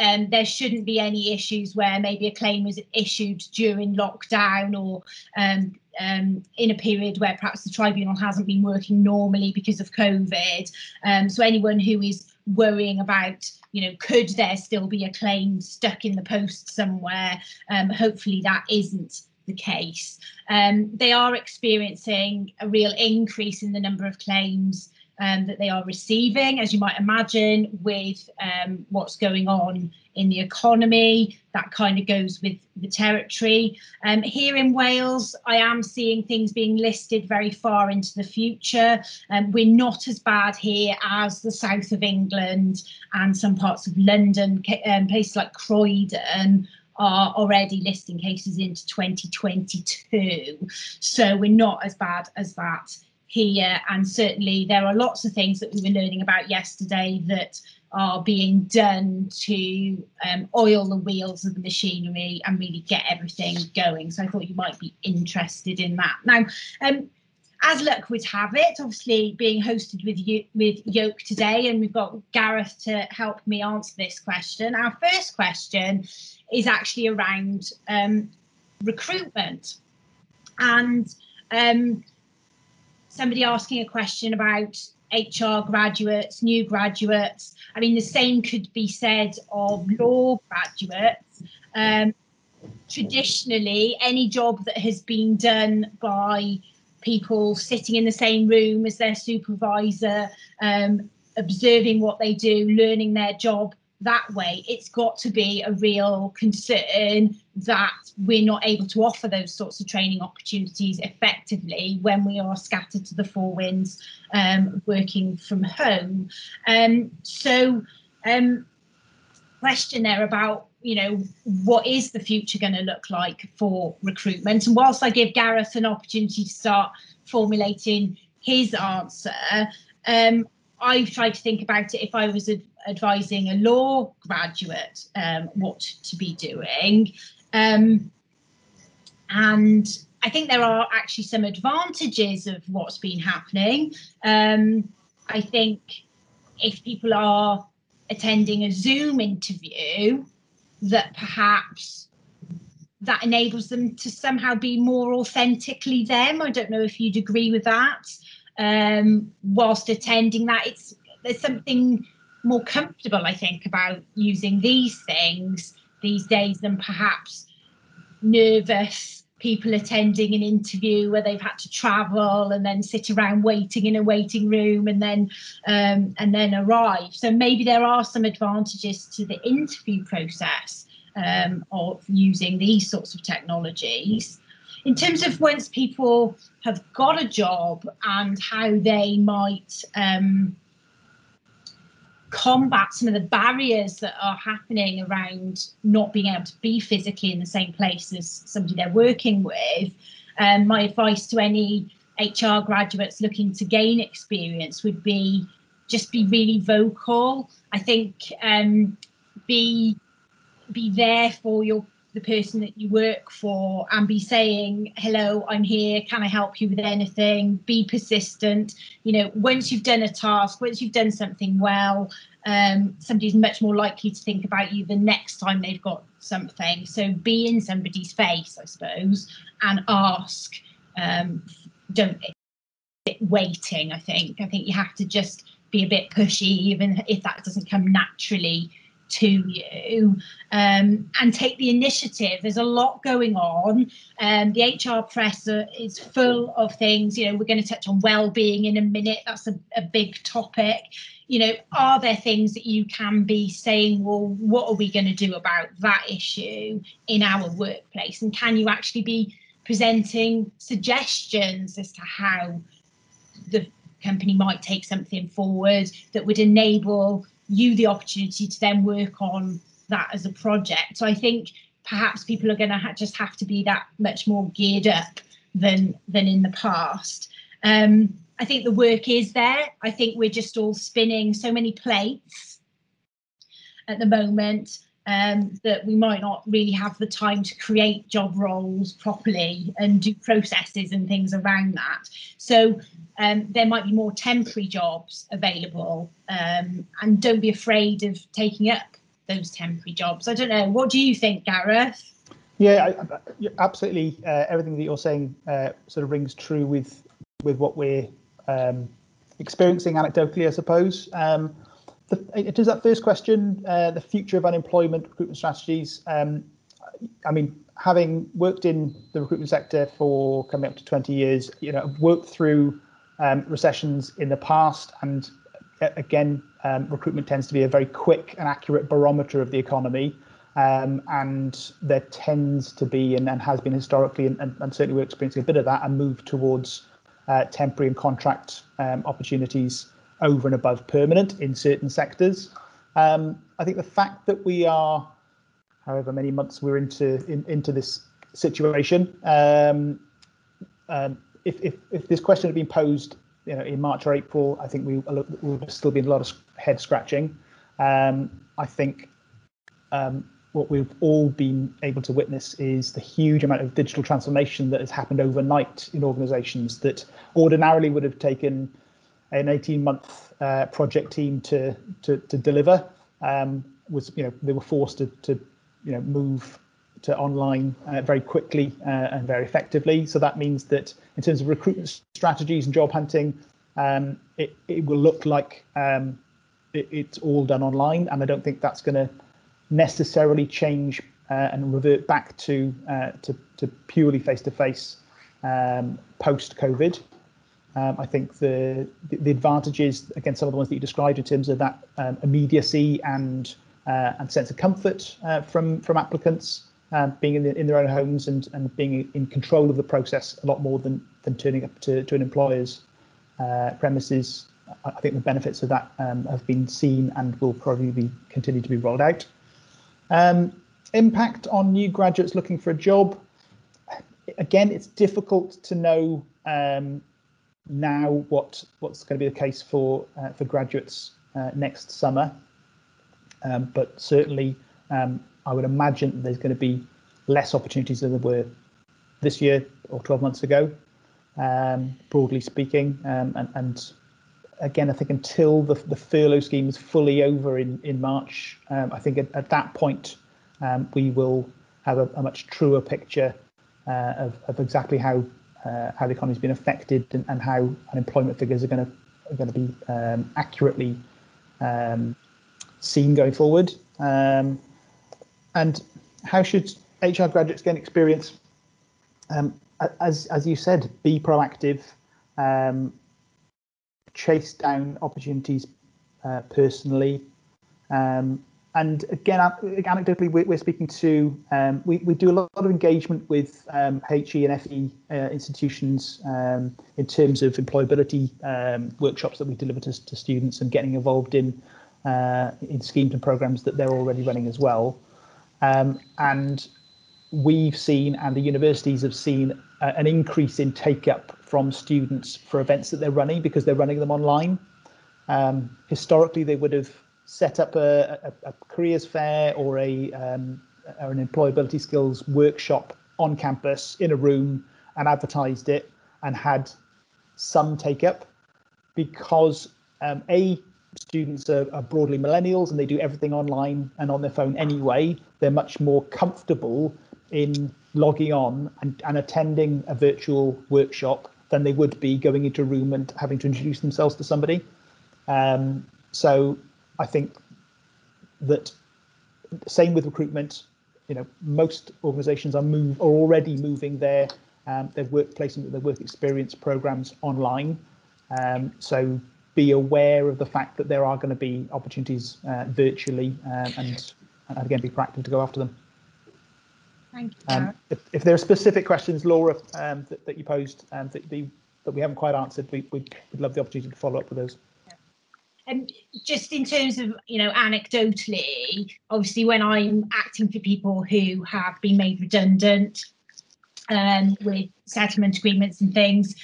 um, there shouldn't be any issues where maybe a claim was issued during lockdown or um, um, in a period where perhaps the tribunal hasn't been working normally because of COVID. Um, so anyone who is worrying about, you know, could there still be a claim stuck in the post somewhere? Um, hopefully that isn't the case. Um, they are experiencing a real increase in the number of claims um, that they are receiving, as you might imagine, with um, what's going on in the economy. That kind of goes with the territory. Um, here in Wales, I am seeing things being listed very far into the future. Um, we're not as bad here as the south of England and some parts of London, um, places like Croydon are already listing cases into 2022. So we're not as bad as that here. And certainly there are lots of things that we were learning about yesterday that are being done to um, oil the wheels of the machinery and really get everything going. So I thought you might be interested in that. Now, um, as luck would have it, obviously being hosted with you with Yolk today, and we've got Gareth to help me answer this question. Our first question is actually around um, recruitment, and um, somebody asking a question about HR graduates, new graduates. I mean, the same could be said of law graduates. Um, traditionally, any job that has been done by people sitting in the same room as their supervisor, um, observing what they do, learning their job that way, it's got to be a real concern that we're not able to offer those sorts of training opportunities effectively when we are scattered to the four winds um, working from home. Um, so, um, question there about you know what is the future going to look like for recruitment and whilst i give gareth an opportunity to start formulating his answer um, i've tried to think about it if i was a, advising a law graduate um, what to be doing. Um, and I think there are actually some advantages of what's been happening. Um, I think if people are attending a Zoom interview, that perhaps that enables them to somehow be more authentically them. I don't know if you'd agree with that. Um, whilst attending that, it's there's something more comfortable, I think, about using these things these days than perhaps nervous people attending an interview where they've had to travel and then sit around waiting in a waiting room and then um, and then arrive. So maybe there are some advantages to the interview process um, of using these sorts of technologies. In terms of once people have got a job and how they might um, combat some of the barriers that are happening around not being able to be physically in the same place as somebody they're working with. Um, my advice to any HR graduates looking to gain experience would be just be really vocal. I think um, be be there for your the person that you work for and be saying hello i'm here. Can i help you with anything? Be persistent. You know once you've done a task once you've done something well um, somebody's much more likely to think about you the next time they've got something. So be in somebody's face i suppose and ask um, don't waiting i think. I think you have to just be a bit pushy even if that doesn't come naturally to you um, and take the initiative. There's a lot going on. Um, the HR press is full of things. You know, we're going to touch on well-being in a minute. That's a, a big topic. You know, are there things that you can be saying? Well, what are we going to do about that issue in our workplace? And can you actually be presenting suggestions as to how the company might take something forward that would enable you the opportunity to then work on that as a project. So I think perhaps people are going to ha- just have to be that much more geared up than than in the past. Um, I think the work is there. I think we're just all spinning so many plates at the moment um, that we might not really have the time to create job roles properly and do processes and things around that. So um, there might be more temporary jobs available um, and don't be afraid of taking up those temporary jobs. I don't know. What do you think, Gareth? Yeah, I, I, absolutely. Uh, everything that you're saying uh, sort of rings true with with what we're um, experiencing anecdotally, I suppose. Um, the, of that first question, uh, the future of unemployment recruitment strategies. Um, I mean, having worked in the recruitment sector for coming up to 20 years, you know, I've worked through um, recessions in the past, and uh, again, um, recruitment tends to be a very quick and accurate barometer of the economy. Um, and there tends to be, and, and has been historically, and, and, and, certainly we're experiencing a bit of that, a move towards uh, temporary and contract um, opportunities over and above permanent in certain sectors. Um, I think the fact that we are, however many months we're into in, into this situation, um, um, if, if, if this question had been posed, you know, in March or April, I think we would still be a lot of head scratching. Um, I think um, what we've all been able to witness is the huge amount of digital transformation that has happened overnight in organizations that ordinarily would have taken an 18 month uh, project team to to, to deliver. Um, was you know they were forced to, to you know move to online uh, very quickly uh, and very effectively. So that means that in terms of recruitment strategies and job hunting um, it, it will look like um, it, it's all done online. And I don't think that's going to necessarily change uh, and revert back to, uh, to, to purely face-to-face um, post-COVID. Um, I think the, the advantages, again, some of the ones that you described in terms of that um, immediacy and uh, and sense of comfort uh, from from applicants uh, being in, the, in their own homes and and being in control of the process a lot more than than turning up to, to an employer's uh, premises. I think the benefits of that um, have been seen and will probably be continue to be rolled out. Um, impact on new graduates looking for a job. Again, it's difficult to know um, now what what's going to be the case for uh, for graduates uh, next summer. Um, but certainly, um, I would imagine there's going to be less opportunities than there were this year or 12 months ago, um, broadly speaking. Um, and, and again, I think until the, the furlough scheme is fully over in, in March, um, I think at, at that point um, we will have a, a much truer picture uh, of, of exactly how uh, how the economy has been affected and, and, how unemployment figures are going to are going to be um, accurately um, seen going forward. Um, and how should HR graduates gain experience? Um, as as you said, be proactive um, chase down opportunities uh, personally. Um, and again, anecdotally, we're, speaking to, um, we, we do a lot of engagement with um, HE and FE uh, institutions um, in terms of employability um, workshops that we deliver to, to students and getting involved in, uh, in schemes and programs that they're already running as well. Um, and we've seen, and the universities have seen, uh, an increase in take up from students for events that they're running because they're running them online. Um, historically, they would have set up a, a, a careers fair or a um, or an employability skills workshop on campus in a room and advertised it and had some take up because um, a students are, are, broadly millennials and they do everything online and on their phone anyway they're much more comfortable in logging on and, and attending a virtual workshop than they would be going into a room and having to introduce themselves to somebody. Um, so I think that same with recruitment. You know, most organisations are move are already moving their um, their work placement, their work experience programs online. Um, so be aware of the fact that there are going to be opportunities uh, virtually, um, and, and again be proactive to go after them. Thank you. Um, if, if, there are specific questions, Laura, um, that, that, you posed um, that, the, that we haven't quite answered, we, would love the opportunity to follow up with those. And just in terms of, you know, anecdotally, obviously when I'm acting for people who have been made redundant um, with settlement agreements and things,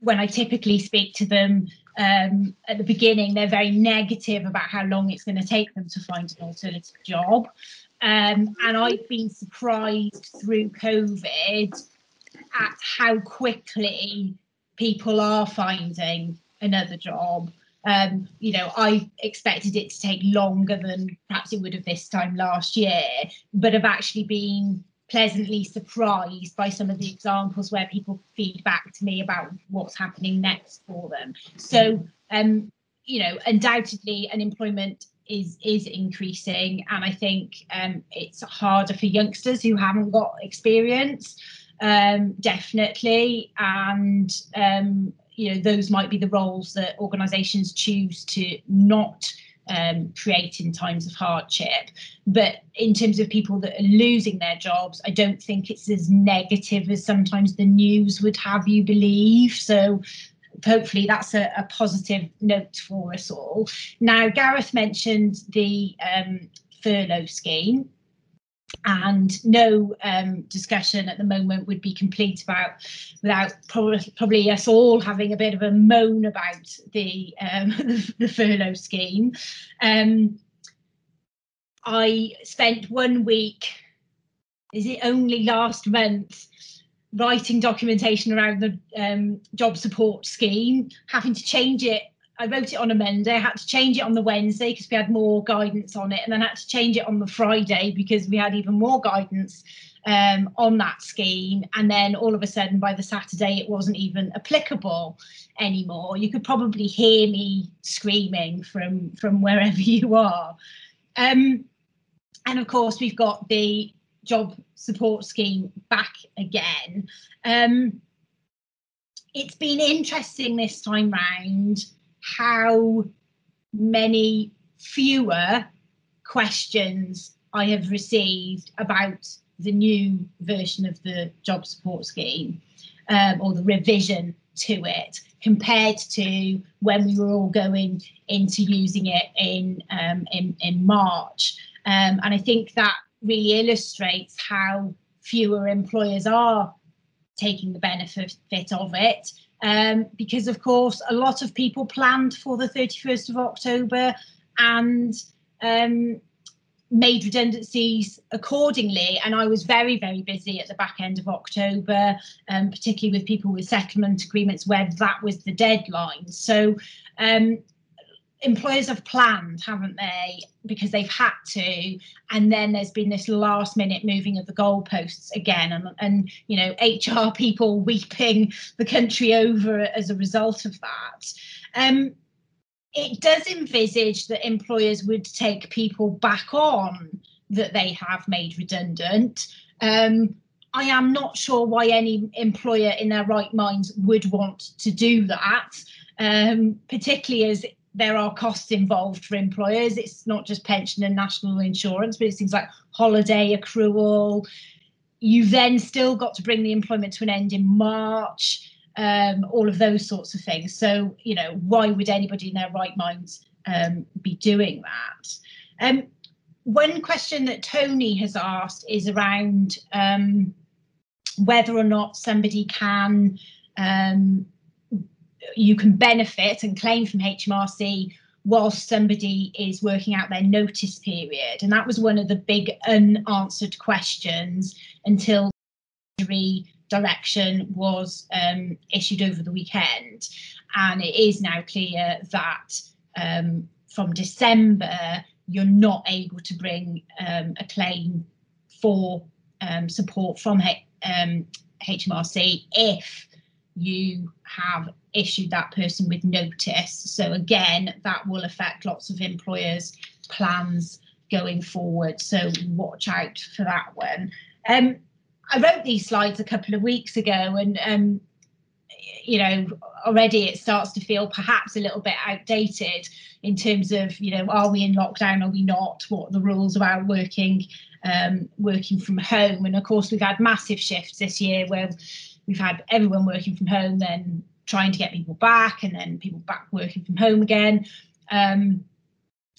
when I typically speak to them um, at the beginning, they're very negative about how long it's going to take them to find an alternative job. Um, and I've been surprised through COVID at how quickly people are finding another job. Um, you know, I expected it to take longer than perhaps it would have this time last year, but have actually been pleasantly surprised by some of the examples where people feed back to me about what's happening next for them. So, um, you know, undoubtedly, unemployment is is increasing, and I think um, it's harder for youngsters who haven't got experience, um, definitely, and um, you know, those might be the roles that organisations choose to not um, create in times of hardship. But in terms of people that are losing their jobs, I don't think it's as negative as sometimes the news would have you believe. So hopefully that's a, a positive note for us all. Now, Gareth mentioned the um, furlough scheme and no um, discussion at the moment would be complete about without probably, us all having a bit of a moan about the um, the, the, furlough scheme. Um, I spent one week, is it only last month, writing documentation around the um, job support scheme, having to change it I wrote it on a Monday. I had to change it on the Wednesday because we had more guidance on it, and then I had to change it on the Friday because we had even more guidance um, on that scheme. And then all of a sudden, by the Saturday, it wasn't even applicable anymore. You could probably hear me screaming from from wherever you are. Um, and of course, we've got the job support scheme back again. Um, it's been interesting this time round how many fewer questions I have received about the new version of the job support scheme um, or the revision to it compared to when we were all going into using it in um, in, in March. Um, and I think that really illustrates how fewer employers are taking the benefit of it um, because of course a lot of people planned for the 31st of October and um, made redundancies accordingly. And I was very, very busy at the back end of October, um, particularly with people with settlement agreements where that was the deadline. So um, employers have planned, haven't they? Because they've had to, and then there's been this last minute moving of the goalposts again, and and you know HR people weeping the country over as a result of that. Um, it does envisage that employers would take people back on that they have made redundant. Um, I am not sure why any employer in their right minds would want to do that, um, particularly as there are costs involved for employers. It's not just pension and national insurance, but it's things like holiday accrual. You then still got to bring the employment to an end in March, um, all of those sorts of things. So, you know, why would anybody in their right minds um, be doing that? Um, one question that Tony has asked is around um, whether or not somebody can um, you can benefit and claim from HMRC whilst somebody is working out their notice period. And that was one of the big unanswered questions until the direction was um, issued over the weekend. And it is now clear that um, from December, you're not able to bring um, a claim for um, support from H- HMRC um, if you have issued that person with notice. So again, that will affect lots of employers' plans going forward. So watch out for that one. Um, I wrote these slides a couple of weeks ago, and um, you know already it starts to feel perhaps a little bit outdated in terms of you know are we in lockdown? Are we not? What the rules about working um, working from home? And of course, we've had massive shifts this year where we've had everyone working from home, then trying to get people back, and then people back working from home again. Um,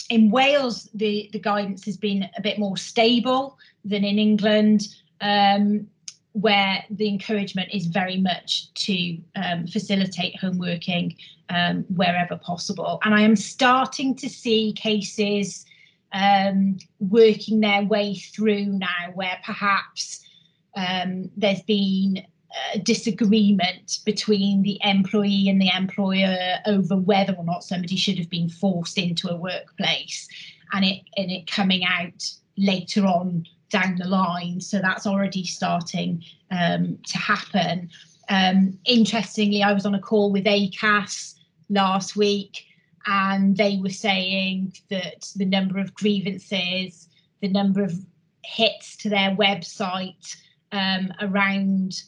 in Wales, the, the guidance has been a bit more stable than in England, um, where the encouragement is very much to um, facilitate home working um, wherever possible. And I am starting to see cases um, working their way through now where perhaps um, there's been a disagreement between the employee and the employer over whether or not somebody should have been forced into a workplace and it and it coming out later on down the line. So that's already starting um, to happen. Um, interestingly i was on a call with acas last week and they were saying that the number of grievances the number of hits to their website um, around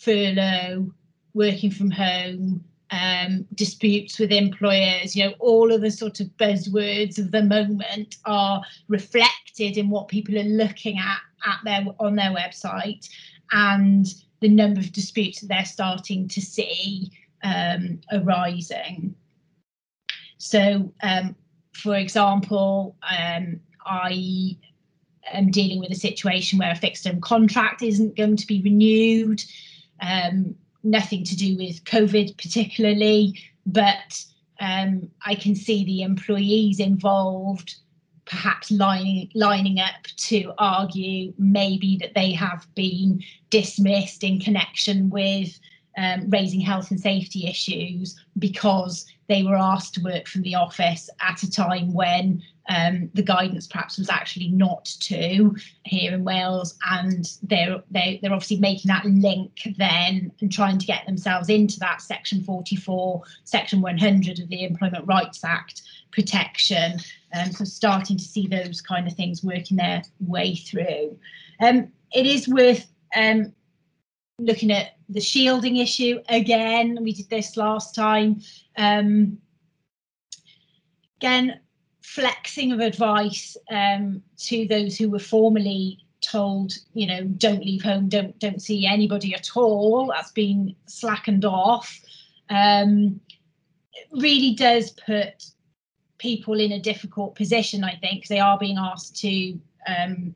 furlough, working from home, um, disputes with employers, you know, all of the sort of buzzwords of the moment are reflected in what people are looking at at their on their website and the number of disputes that they're starting to see um, arising. So, um, for example, um, I am dealing with a situation where a fixed term contract isn't going to be renewed um, nothing to do with COVID particularly, but um, I can see the employees involved perhaps lining lining up to argue maybe that they have been dismissed in connection with um, raising health and safety issues because they were asked to work from the office at a time when um, the guidance perhaps was actually not to here in Wales, and they're they, they're obviously making that link then and trying to get themselves into that section 44, section 100 of the Employment Rights Act protection. Um, so starting to see those kind of things working their way through. Um, it is worth um, looking at the shielding issue again. We did this last time. Um, again, flexing of advice um, to those who were formerly told, you know, don't leave home, don't don't see anybody at all. That's been slackened off. Um, really does put people in a difficult position, I think, they are being asked to um,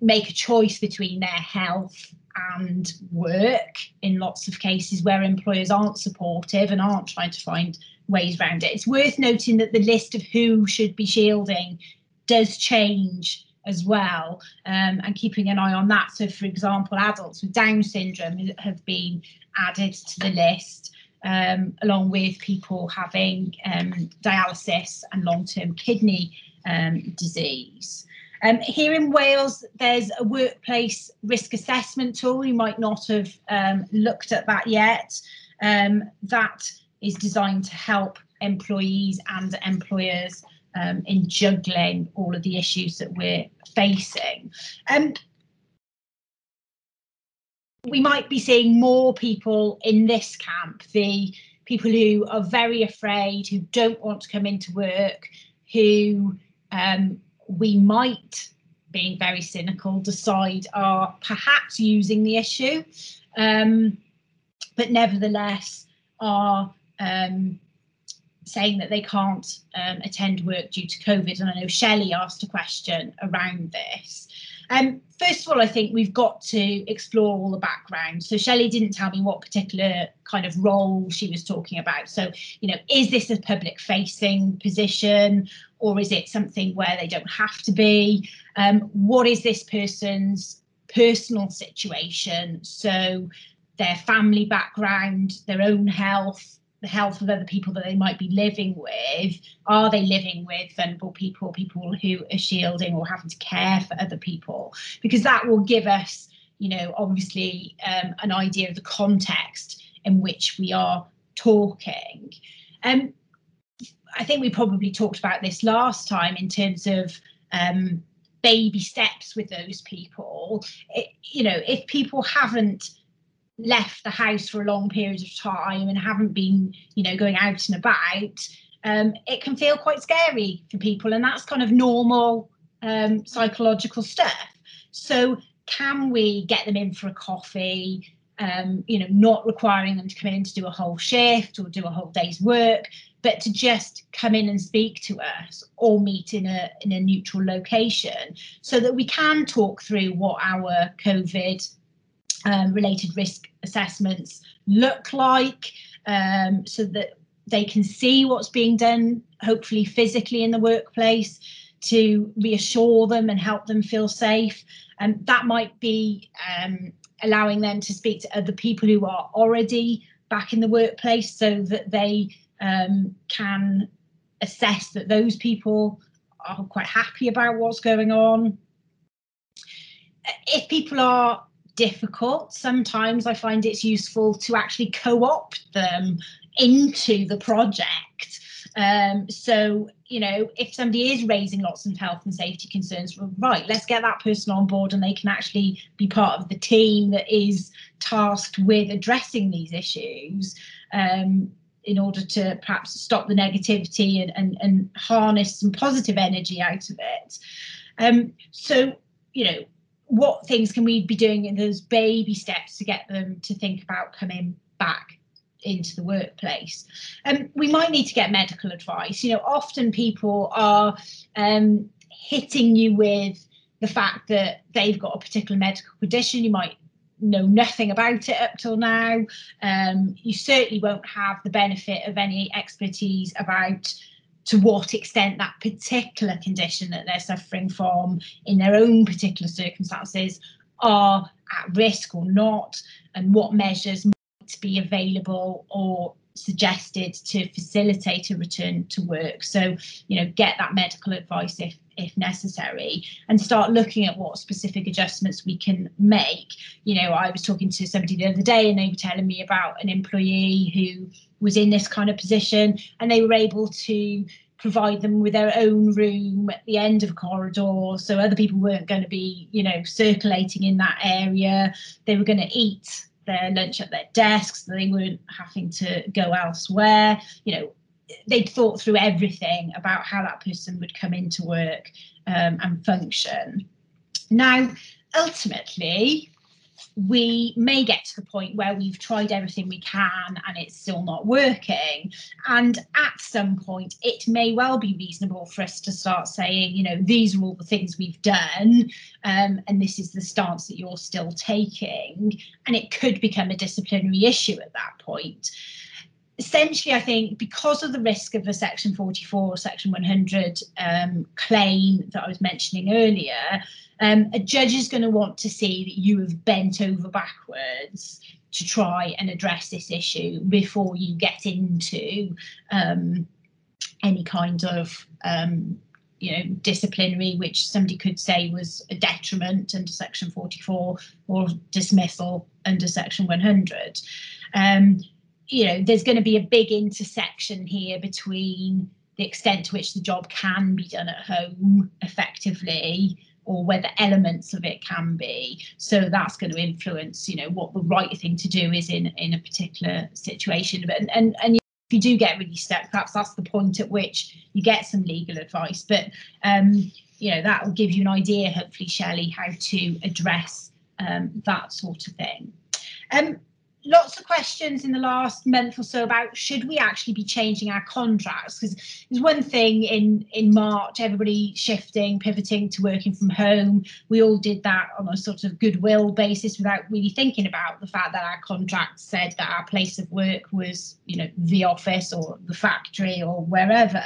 make a choice between their health and work in lots of cases where employers aren't supportive and aren't trying to find ways around it. It's worth noting that the list of who should be shielding does change as well um, and keeping an eye on that. So, for example, adults with Down syndrome have been added to the list. Um, along with people having um, dialysis and long term kidney um, disease. Um, here in Wales, there's a workplace risk assessment tool. You might not have um, looked at that yet. Um, that is designed to help employees and employers um, in juggling all of the issues that we're facing. Um, we might be seeing more people in this camp, the people who are very afraid, who don't want to come into work, who um, we might, being very cynical, decide are perhaps using the issue, um, but nevertheless are um, saying that they can't um, attend work due to COVID. And I know Shelley asked a question around this. Um, first of all, I think we've got to explore all the background. So Shelley didn't tell me what particular kind of role she was talking about. So, you know, is this a public facing position or is it something where they don't have to be? Um, what is this person's personal situation? So their family background, their own health, the health of other people that they might be living with. Are they living with vulnerable people, people who are shielding or having to care for other people? Because that will give us, you know, obviously um, an idea of the context in which we are talking. Um, I think we probably talked about this last time in terms of um, baby steps with those people. It, you know, if people haven't left the house for a long period of time and haven't been, you know, going out and about, um, it can feel quite scary for people, and that's kind of normal um, psychological stuff. So, can we get them in for a coffee? Um, you know, not requiring them to come in to do a whole shift or do a whole day's work, but to just come in and speak to us or meet in a in a neutral location so that we can talk through what our COVID um, related risk assessments look like um, so that they can see what's being done, hopefully physically in the workplace, to reassure them and help them feel safe. And that might be um, allowing them to speak to other people who are already back in the workplace so that they um, can assess that those people are quite happy about what's going on. If people are difficult, sometimes I find it's useful to actually co opt them into the project. Um, so, you know, if somebody is raising lots of health and safety concerns, well, right, let's get that person on board and they can actually be part of the team that is tasked with addressing these issues. Um, in order to perhaps stop the negativity and, and, and harness some positive energy out of it. Um, so, you know, what things can we be doing in those baby steps to get them to think about coming back into the workplace? Um, we might need to get medical advice. You know, often people are um, hitting you with the fact that they've got a particular medical condition. You might know nothing about it up till now. Um, you certainly won't have the benefit of any expertise about to what extent that particular condition that they're suffering from in their own particular circumstances are at risk or not, and what measures might be available or suggested to facilitate a return to work. So, you know, get that medical advice if if necessary and start looking at what specific adjustments we can make. You know, I was talking to somebody the other day and they were telling me about an employee who was in this kind of position and they were able to provide them with their own room at the end of a corridor so other people weren't going to be you know circulating in that area they were going to eat their lunch at their desks. They weren't having to go elsewhere. You know, they'd thought through everything about how that person would come into work um, and function. Now, ultimately, we may get to the point where we've tried everything we can and it's still not working. And at some point, it may well be reasonable for us to start saying, you know, these are all the things we've done, um, and this is the stance that you're still taking. And it could become a disciplinary issue at that point essentially, I think because of the risk of a Section 44 or Section 100 um, claim that I was mentioning earlier, um, a judge is going to want to see that you have bent over backwards to try and address this issue before you get into um, any kind of um, you know disciplinary which somebody could say was a detriment under section 44 or dismissal under section 100 um, you know there's going to be a big intersection here between the extent to which the job can be done at home effectively or whether elements of it can be. So that's going to influence, you know, what the right thing to do is in in a particular situation. But And and and if you do get really stuck, perhaps that's the point at which you get some legal advice. But um, you know, that will give you an idea, hopefully, Shelley, how to address um, that sort of thing. Um, lots of questions in the last month or so about should we actually be changing our contracts? Because there's one thing in in march everybody shifting pivoting to working from home. We all did that on a sort of goodwill basis without really thinking about the fact that our contract said that our place of work was you know the office or the factory or wherever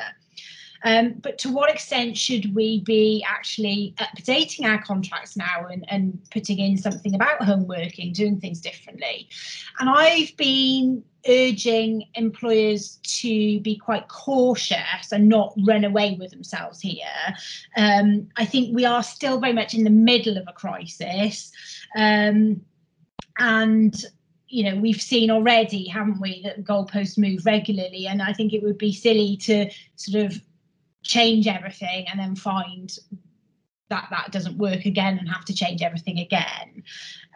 um, but to what extent should we be actually updating our contracts now and, and putting in something about home working, doing things differently? And I've been urging employers to be quite cautious and not run away with themselves here. Um, I think we are still very much in the middle of a crisis. Um, and you know we've seen already haven't we that goalposts move regularly and i think it would be silly to sort of change everything and then find that that doesn't work again and have to change everything again.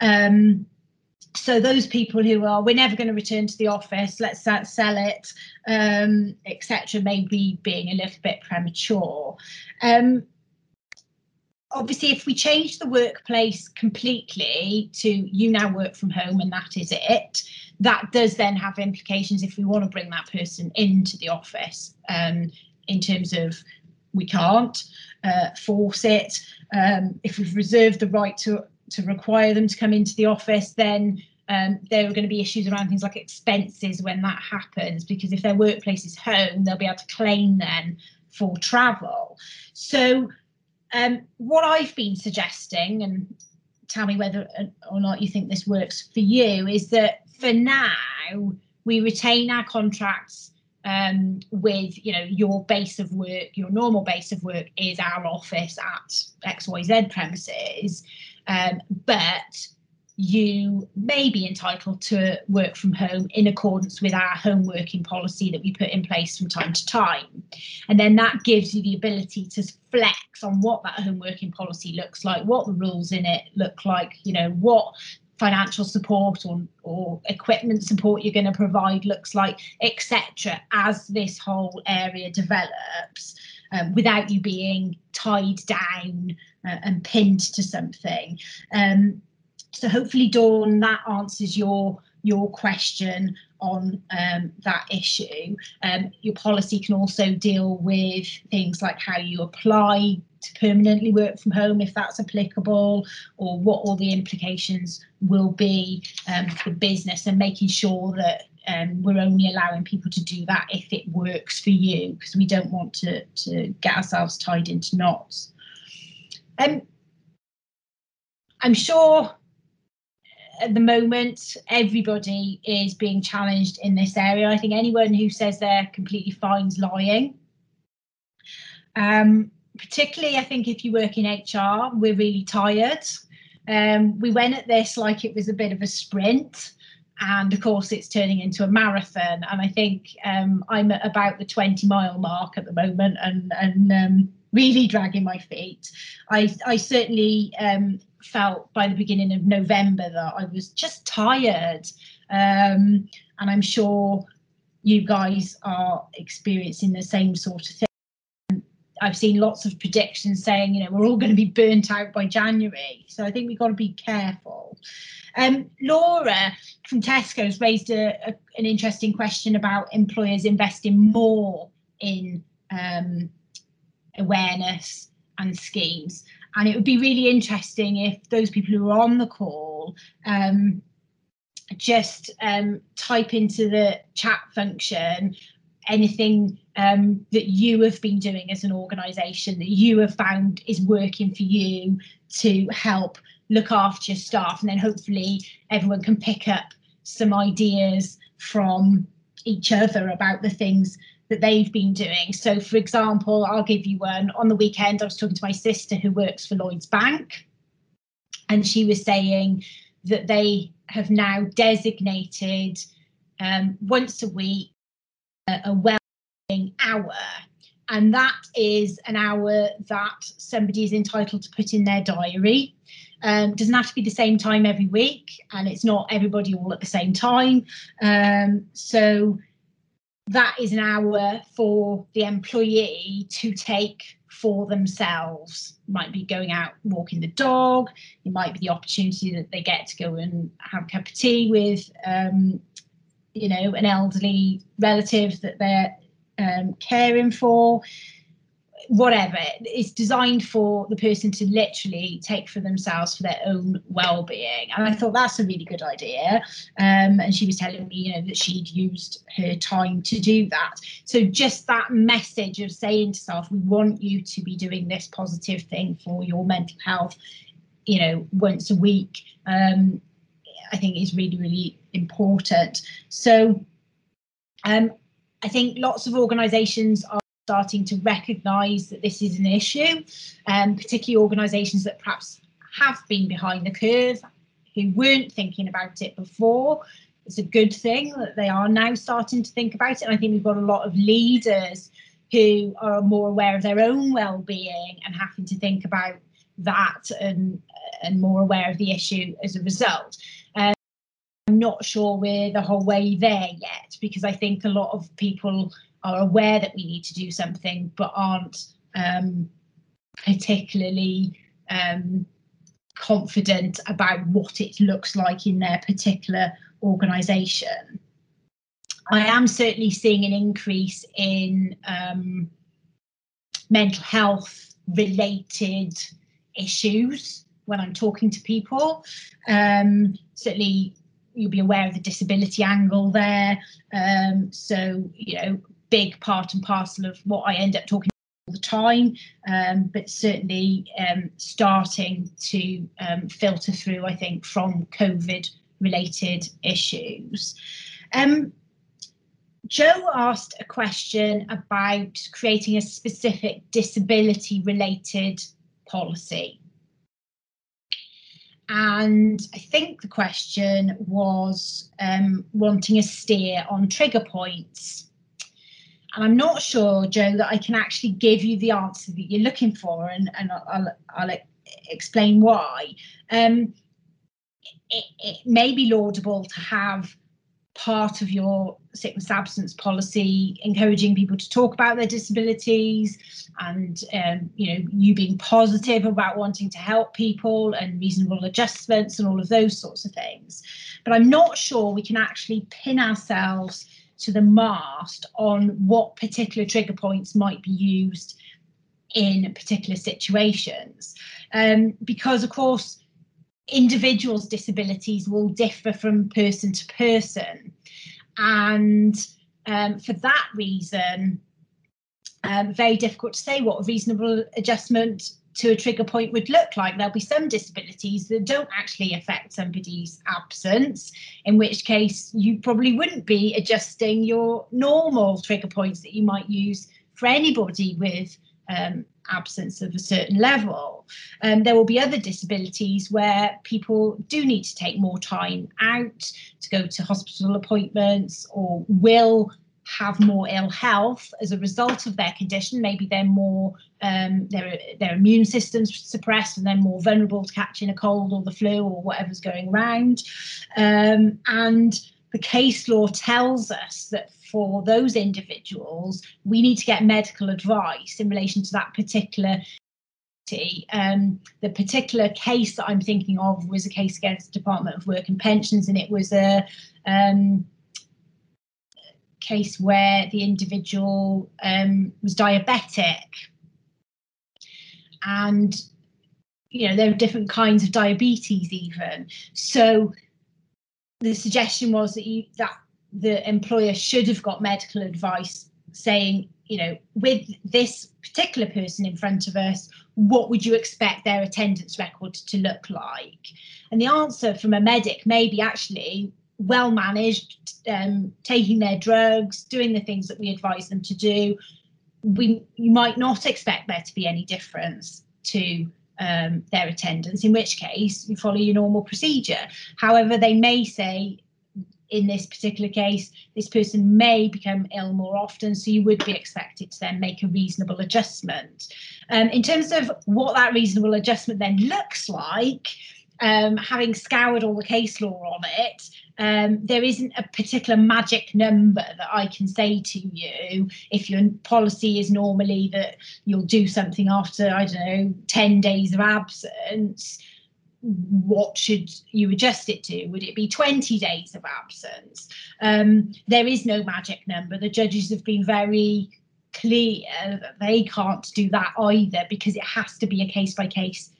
Um, so those people who are we're never going to return to the office let's sell it um, etc may be being a little bit premature um, obviously if we change the workplace completely to you now work from home and that is it that does then have implications if we want to bring that person into the office um, in terms of we can't uh, force it. Um, if we've reserved the right to to require them to come into the office, then um, there are going to be issues around things like expenses when that happens, because if their workplace is home, they'll be able to claim then for travel. So, um, what I've been suggesting, and tell me whether or not you think this works for you, is that for now we retain our contracts um, with you know your base of work, your normal base of work is our office at XYZ premises, um, but you may be entitled to work from home in accordance with our home working policy that we put in place from time to time. And then that gives you the ability to flex on what that home working policy looks like, what the rules in it look like, you know, what financial support or, or equipment support you're going to provide looks like, etc., as this whole area develops. Um, without you being tied down uh, and pinned to something. Um, so hopefully, Dawn, that answers your your question on um, that issue. Um, your policy can also deal with things like how you apply to permanently work from home, if that's applicable, or what all the implications will be um, for business, and making sure that um, we're only allowing people to do that if it works for you, because we don't want to, to get ourselves tied into knots. Um, I'm sure at the moment, everybody is being challenged in this area. I think anyone who says they're completely fine is lying. Um, particularly, I think if you work in HR, we're really tired. Um, we went at this like it was a bit of a sprint, and of course, it's turning into a marathon. And I think um, I'm at about the 20 mile mark at the moment, and and um, really dragging my feet. I I certainly um, felt by the beginning of November that I was just tired. Um, and I'm sure you guys are experiencing the same sort of thing. I've seen lots of predictions saying, you know, we're all going to be burnt out by January. So I think we've got to be careful. Um, Laura from Tesco's raised a, a, an interesting question about employers investing more in um, awareness and schemes. And it would be really interesting if those people who are on the call um, just um, type into the chat function anything um, that you have been doing as an organisation that you have found is working for you to help look after your staff. And then hopefully everyone can pick up some ideas from each other about the things that they've been doing. So, for example, I'll give you one. On the weekend, I was talking to my sister who works for Lloyds Bank, and she was saying that they have now designated um, once a week a, a well-being hour. And that is an hour that somebody is entitled to put in their diary. Um, doesn't have to be the same time every week, and it's not everybody all at the same time. Um, so that is an hour for the employee to take for themselves. Might be going out walking the dog. It might be the opportunity that they get to go and have a cup of tea with, um, you know, an elderly relative that they're um, caring for whatever it's designed for the person to literally take for themselves for their own well-being. And i thought that's a really good idea. Um, and she was telling me you know that she'd used her time to do that. So just that message of saying to self we want you to be doing this positive thing for your mental health you know once a week um, i think is really really important. So um, i think lots of organizations are starting to recognise that this is an issue, um, particularly organisations that perhaps have been behind the curve, who weren't thinking about it before. It's a good thing that they are now starting to think about it. And I think we've got a lot of leaders who are more aware of their own well-being and having to think about that and and more aware of the issue as a result. Um, I'm not sure we're the whole way there yet because I think a lot of people are aware that we need to do something but aren't um, particularly um, confident about what it looks like in their particular organisation. I am certainly seeing an increase in um, mental health related issues when I'm talking to people. Um, certainly, you'll be aware of the disability angle there. Um, so, you know, big part and parcel of what I end up talking all the time, um, but certainly um, starting to um, filter through, I think, from COVID related issues. Um, Joe asked a question about creating a specific disability related policy. And I think the question was um, wanting a steer on trigger points. And I'm not sure, Joe, that I can actually give you the answer that you're looking for, and, and I'll, I'll explain why. Um, it, it may be laudable to have part of your sickness absence policy encouraging people to talk about their disabilities and um, you know you being positive about wanting to help people and reasonable adjustments and all of those sorts of things but i'm not sure we can actually pin ourselves to the mast on what particular trigger points might be used in particular situations um, because of course individuals' disabilities will differ from person to person. And um, for that reason, um, very difficult to say what a reasonable adjustment to a trigger point would look like. There'll be some disabilities that don't actually affect somebody's absence, in which case you probably wouldn't be adjusting your normal trigger points that you might use for anybody with um, absence of a certain level. Um, there will be other disabilities where people do need to take more time out to go to hospital appointments or will have more ill health as a result of their condition. Maybe they're more um, their their immune system's suppressed and they're more vulnerable to catching a cold or the flu or whatever's going around. Um, and the case law tells us that for those individuals, we need to get medical advice in relation to that particular um, the particular case that I'm thinking of was a case against the Department of Work and Pensions, and it was a um, case where the individual um, was diabetic. And, you know, there are different kinds of diabetes, even. So the suggestion was that you, that the employer should have got medical advice saying, you know, with this particular person in front of us, what would you expect their attendance record to look like? And the answer from a medic may be actually well managed, um, taking their drugs, doing the things that we advise them to do. We you might not expect there to be any difference to um, their attendance, in which case you follow your normal procedure. However, they may say in this particular case, this person may become ill more often, so you would be expected to then make a reasonable adjustment. Um, in terms of what that reasonable adjustment then looks like, um, having scoured all the case law on it, um, there isn't a particular magic number that I can say to you. If your policy is normally that you'll do something after, I don't know, 10 days of absence, what should you adjust it to? Would it be 20 days of absence? Um, there is no magic number. The judges have been very clear that they can't do that either because it has to be a case by case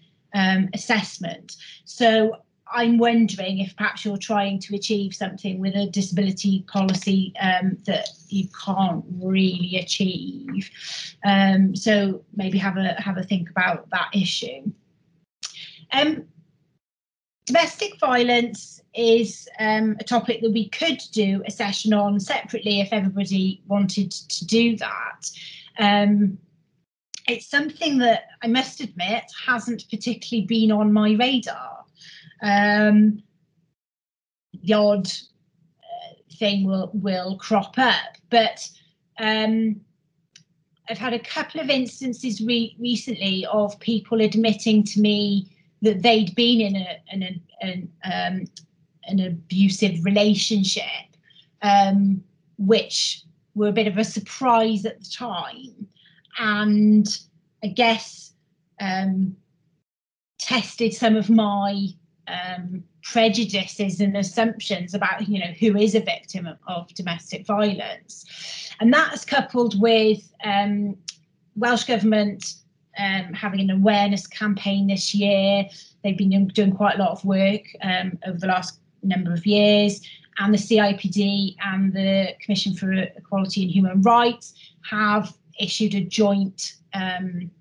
assessment. So I'm wondering if perhaps you're trying to achieve something with a disability policy um, that you can't really achieve. Um, so maybe have a have a think about that issue. Um, domestic violence is um, a topic that we could do a session on separately if everybody wanted to do that. Um, it's something that I must admit hasn't particularly been on my radar. Um, the odd uh, thing will will crop up, but um, I've had a couple of instances re- recently of people admitting to me that they'd been in a, in a, an, um, an abusive relationship, um, which were a bit of a surprise at the time. And I guess um, tested some of my um, prejudices and assumptions about you know who is a victim of, of domestic violence and that's coupled with um, welsh government um, having an awareness campaign this year. They've been doing quite a lot of work um, over the last number of years, and the CIPD and the Commission for Equality and Human Rights have issued a joint um,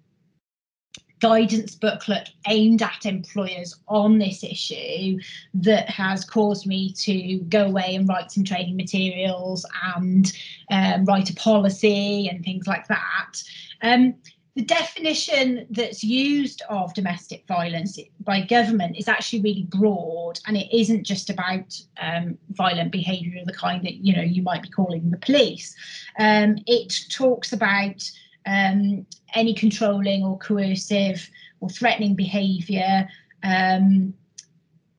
guidance booklet aimed at employers on this issue that has caused me to go away and write some training materials and um, write a policy and things like that. Um, the definition that's used of domestic violence by government is actually really broad and it isn't just about um, violent behaviour of the kind that you know you might be calling the police um, it talks about um, any controlling or coercive or threatening behaviour um,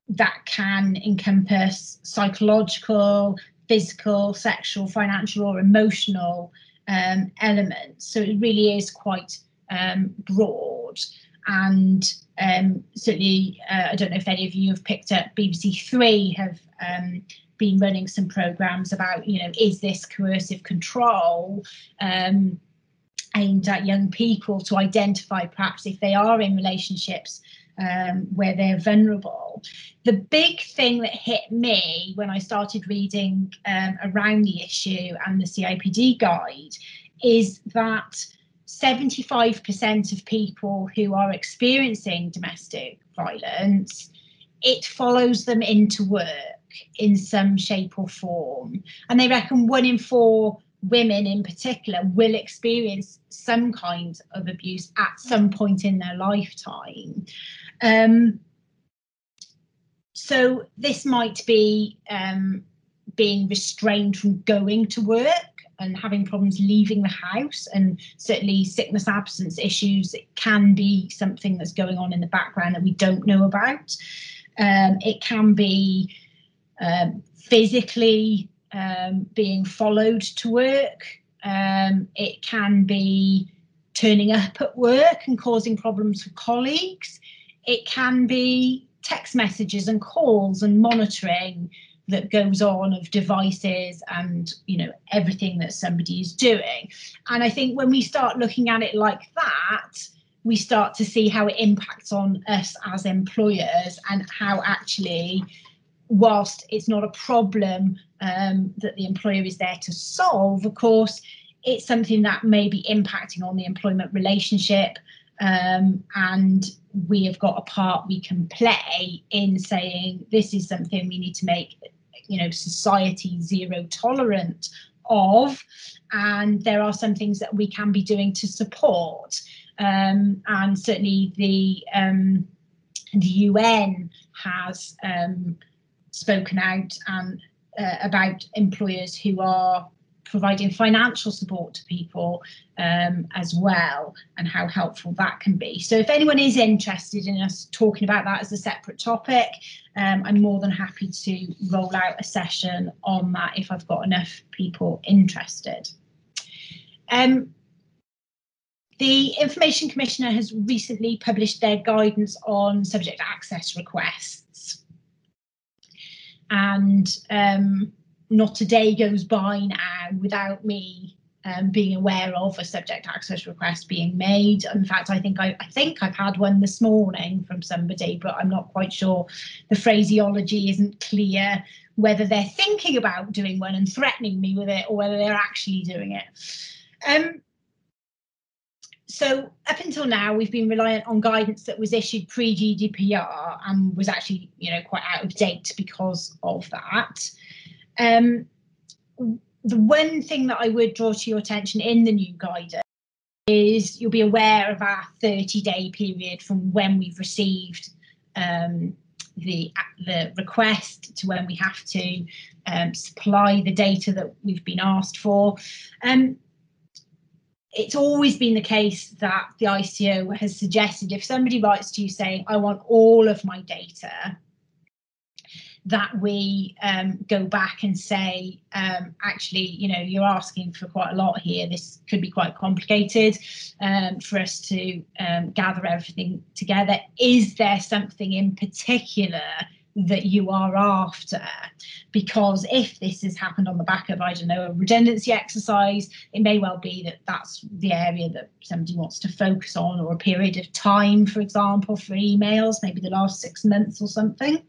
that can encompass psychological physical sexual financial or emotional um, elements so it really is quite um, broad. And um, certainly, uh, I don't know if any of you have picked up BBC Three have um, been running some programs about, you know, is this coercive control um, aimed at young people to identify perhaps if they are in relationships um, where they're vulnerable. The big thing that hit me when I started reading um, around the issue and the CIPD guide is that 75% of people who are experiencing domestic violence, it follows them into work in some shape or form. And they reckon one in four women in particular will experience some kind of abuse at some point in their lifetime. Um, so this might be um, being restrained from going to work and having problems leaving the house and certainly sickness absence issues it can be something that's going on in the background that we don't know about um, it can be um, physically um, being followed to work. Um, it can be turning up at work and causing problems for colleagues. It can be text messages and calls and monitoring that goes on of devices and you know everything that somebody is doing. And i think when we start looking at it like that we start to see how it impacts on us as employers and how actually whilst it's not a problem um, that the employer is there to solve of course it's something that may be impacting on the employment relationship um, and we have got a part we can play in saying this is something we need to make you know society zero tolerant of and there are some things that we can be doing to support. Um, and certainly the um, the UN has um, spoken out and uh, about employers who are providing financial support to people um, as well and how helpful that can be. So if anyone is interested in us talking about that as a separate topic, um, I'm more than happy to roll out a session on that if I've got enough people interested. Um, the Information Commissioner has recently published their guidance on subject access requests. And um, not a day goes by now without me um, being aware of a subject access request being made. In fact, I think I, I, think I've had one this morning from somebody, but I'm not quite sure. The phraseology isn't clear whether they're thinking about doing one and threatening me with it, or whether they're actually doing it. Um, so up until now, we've been reliant on guidance that was issued pre-GDPR and was actually, you know, quite out of date because of that. Um, the one thing that I would draw to your attention in the new guidance is you'll be aware of our 30 day period from when we've received um, the the request to when we have to um, supply the data that we've been asked for. Um, it's always been the case that the ICO has suggested if somebody writes to you saying, I want all of my data, that we um, go back and say, um, actually, you know, you're asking for quite a lot here. This could be quite complicated um, for us to um, gather everything together. Is there something in particular that you are after? Because if this has happened on the back of, I don't know, a redundancy exercise, it may well be that that's the area that somebody wants to focus on, or a period of time, for example, for emails, maybe the last six months or something.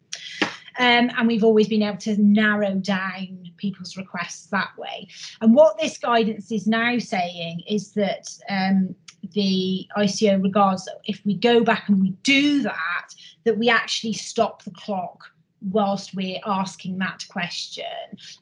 Um, and we've always been able to narrow down people's requests that way. And what this guidance is now saying is that um, the ICO regards that if we go back and we do that, that we actually stop the clock whilst we're asking that question.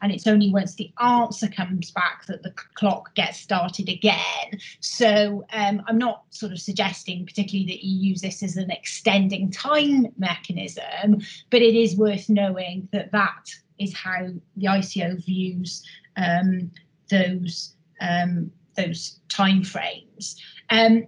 And it's only once the answer comes back that the clock gets started again. So um, I'm not sort of suggesting particularly that you use this as an extending time mechanism, but it is worth knowing that that is how the ICO views um, those um, those timeframes. Um,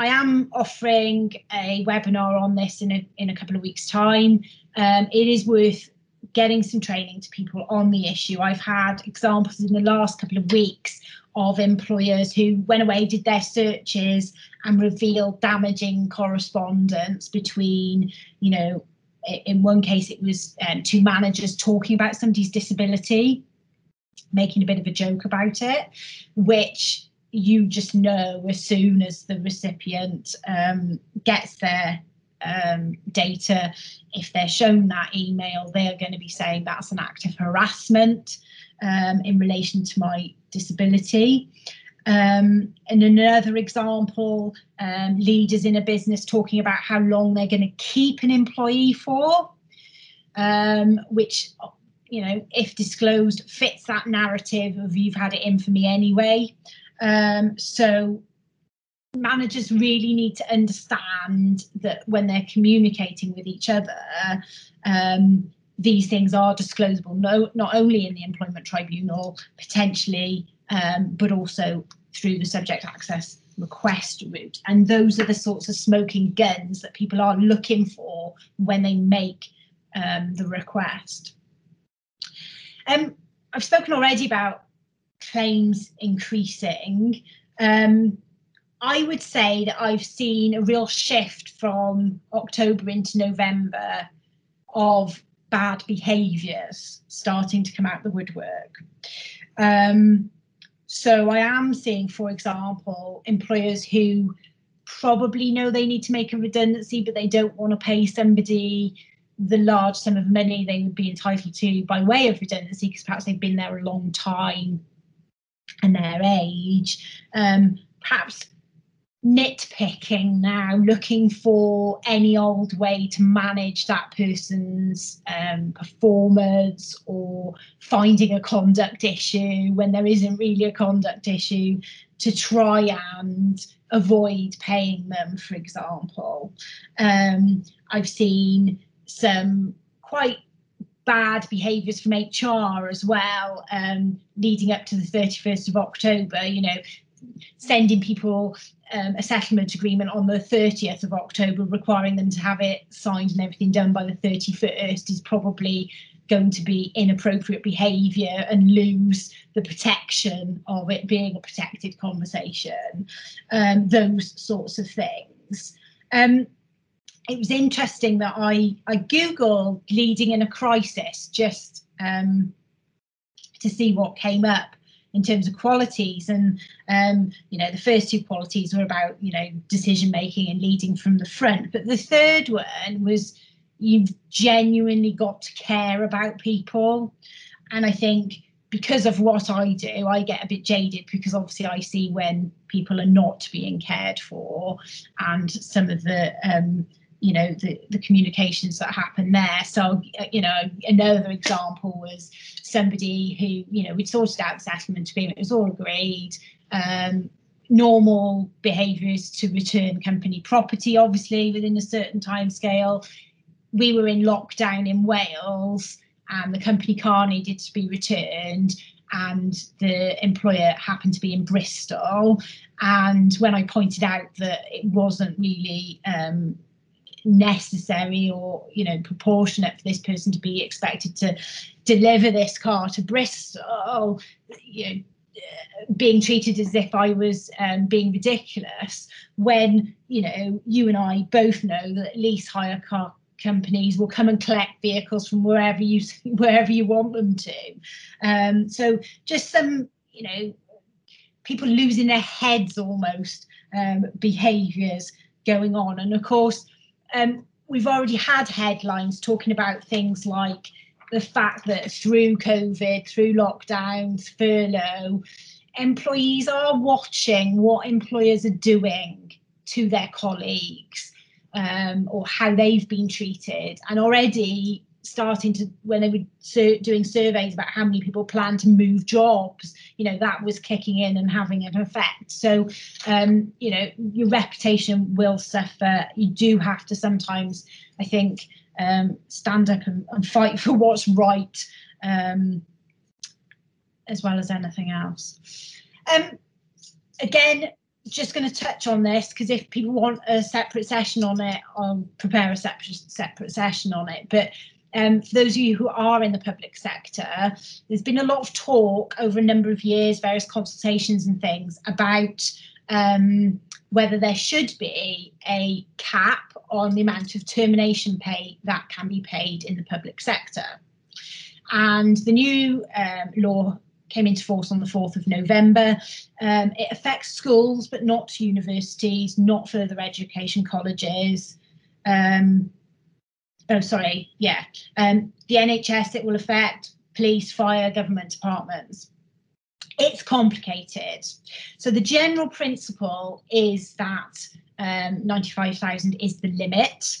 I am offering a webinar on this in a, in a couple of weeks' time. Um, it is worth getting some training to people on the issue. I've had examples in the last couple of weeks of employers who went away, did their searches, and revealed damaging correspondence between, you know, in one case it was um, two managers talking about somebody's disability, making a bit of a joke about it, which you just know as soon as the recipient um, gets their um, data, if they're shown that email, they are going to be saying that's an act of harassment um, in relation to my disability. Um, and another example, um, leaders in a business talking about how long they're going to keep an employee for, um, which, you know, if disclosed, fits that narrative of you've had it in for me anyway. Um, so managers really need to understand that when they're communicating with each other, um, these things are disclosable, no, not only in the employment tribunal, potentially, um, but also through the subject access request route. And those are the sorts of smoking guns that people are looking for when they make um, the request. Um, I've spoken already about claims increasing. Um, I would say that I've seen a real shift from October into November of bad behaviours starting to come out the woodwork. Um, so I am seeing, for example, employers who probably know they need to make a redundancy, but they don't want to pay somebody the large sum of money they would be entitled to by way of redundancy because perhaps they've been there a long time and their age. Um, perhaps nitpicking now, looking for any old way to manage that person's um, performance or finding a conduct issue when there isn't really a conduct issue to try and avoid paying them, for example. Um, I've seen some quite bad behaviours from HR as well, um, leading up to the 31st of October, you know, sending people um, a settlement agreement on the 30th of October, requiring them to have it signed and everything done by the 31st is probably going to be inappropriate behaviour and lose the protection of it being a protected conversation, um, those sorts of things. Um, it was interesting that I, I Googled leading in a crisis just um, to see what came up in terms of qualities. And um, you know the first two qualities were about you know decision making and leading from the front. But the third one was you've genuinely got to care about people. And i think because of what i do i get a bit jaded because obviously i see when people are not being cared for and some of the um, you know the, the communications that happen there. So you know another example was somebody who you know we'd sorted out the settlement agreement. It was all agreed. Um, normal behaviours to return company property obviously within a certain time scale we were in lockdown in wales and the company car needed to be returned and the employer happened to be in Bristol. And when I pointed out that it wasn't really um, necessary or you know proportionate for this person to be expected to deliver this car to Bristol, you know, being treated as if I was um, being ridiculous when you know you and I both know that lease hire car companies will come and collect vehicles from wherever you wherever you want them to. Um, so just some you know people losing their heads almost um, behaviours going on, and of course um, we've already had headlines talking about things like the fact that through COVID, through lockdowns, furlough, employees are watching what employers are doing to their colleagues um, or how they've been treated. And already starting to when they were sur- doing surveys about how many people plan to move jobs you know that was kicking in and having an effect. So um you know your reputation will suffer. You do have to sometimes i think um stand up and, and fight for what's right um as well as anything else. Um again just going to touch on this because if people want a separate session on it, I'll prepare a separate separate session on it. But um, for those of you who are in the public sector, there's been a lot of talk over a number of years, various consultations and things about um, whether there should be a cap on the amount of termination pay that can be paid in the public sector. And the new um, law came into force on the 4th of November. Um, it affects schools, but not universities, not further education colleges. Um, oh sorry, yeah, um, the NHS it will affect, police, fire, government departments. It's complicated. So the general principle is that um, 95,000 is the limit,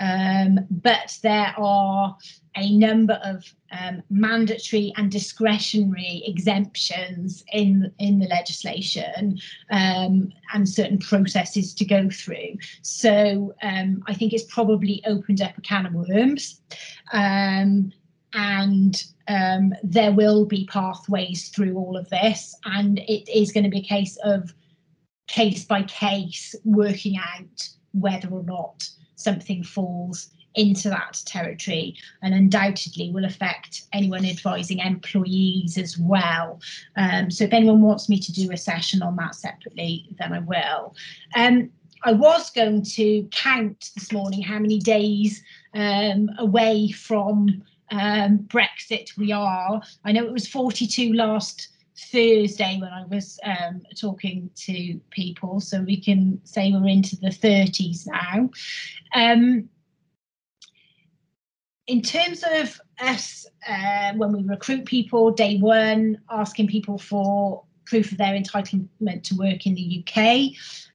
um, but there are a number of um, mandatory and discretionary exemptions in in the legislation um, and certain processes to go through. So um, I think it's probably opened up a can of worms, um, and um, there will be pathways through all of this, and it is going to be a case of case by case working out whether or not something falls into that territory and undoubtedly will affect anyone advising employees as well. Um, so if anyone wants me to do a session on that separately, then I will. Um, I was going to count this morning how many days um, away from um, Brexit we are. I know it was 42 last Thursday when I was um, talking to people, so we can say we're into the 30s now. Um, in terms of us, uh, when we recruit people, day one, asking people for proof of their entitlement to work in the UK,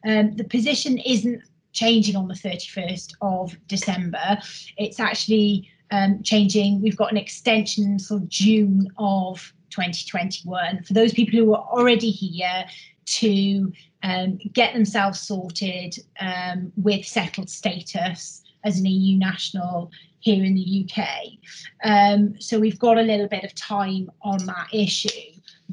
um, the position isn't changing on the 31st of December. It's actually um, changing. We've got an extension until June of 2021 for those people who are already here to um, get themselves sorted um, with settled status as an EU national here in the UK. Um, so we've got a little bit of time on that issue,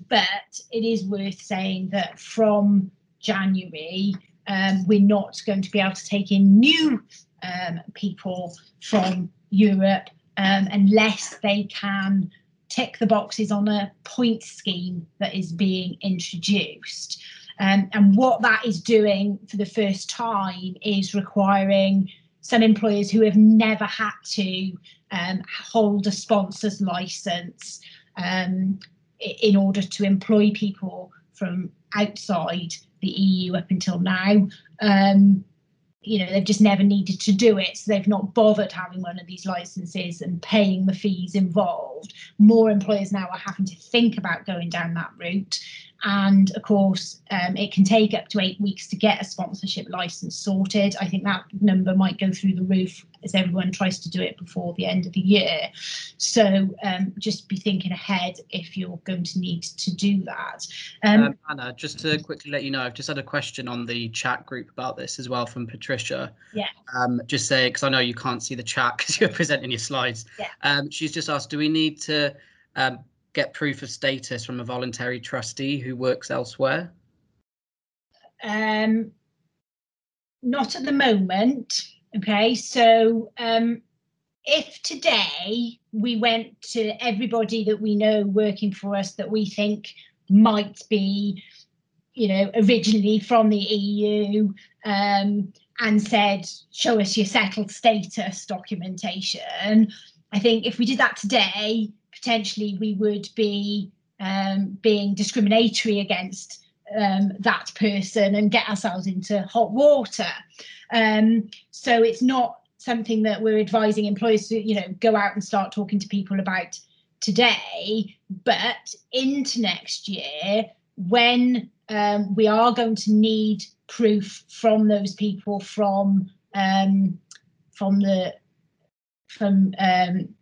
but it is worth saying that from January, um, we're not going to be able to take in new um, people from Europe um, unless they can tick the boxes on a point scheme that is being introduced. Um, and what that is doing for the first time is requiring some employers who have never had to um, hold a sponsor's license um, in order to employ people from outside the EU up until now. Um, you know, they've just never needed to do it. So they've not bothered having one of these licenses and paying the fees involved. More employers now are having to think about going down that route. And of course, um, it can take up to eight weeks to get a sponsorship license sorted. I think that number might go through the roof as everyone tries to do it before the end of the year. So um, just be thinking ahead if you're going to need to do that. Um, um, Anna, just to quickly let you know, I've just had a question on the chat group about this as well from Patricia. Yeah. Um, just say, because I know you can't see the chat because you're presenting your slides. Yeah. Um, she's just asked, do we need to um, get proof of status from a voluntary trustee who works elsewhere? Um, not at the moment. Okay, so um, if today we went to everybody that we know working for us that we think might be, you know, originally from the EU um, and said, show us your settled status documentation, I think if we did that today, potentially we would be um, being discriminatory against um, that person and get ourselves into hot water. Um, so it's not something that we're advising employers to, you know, go out and start talking to people about today. But into next year, when um, we are going to need proof from those people from um, from the from um,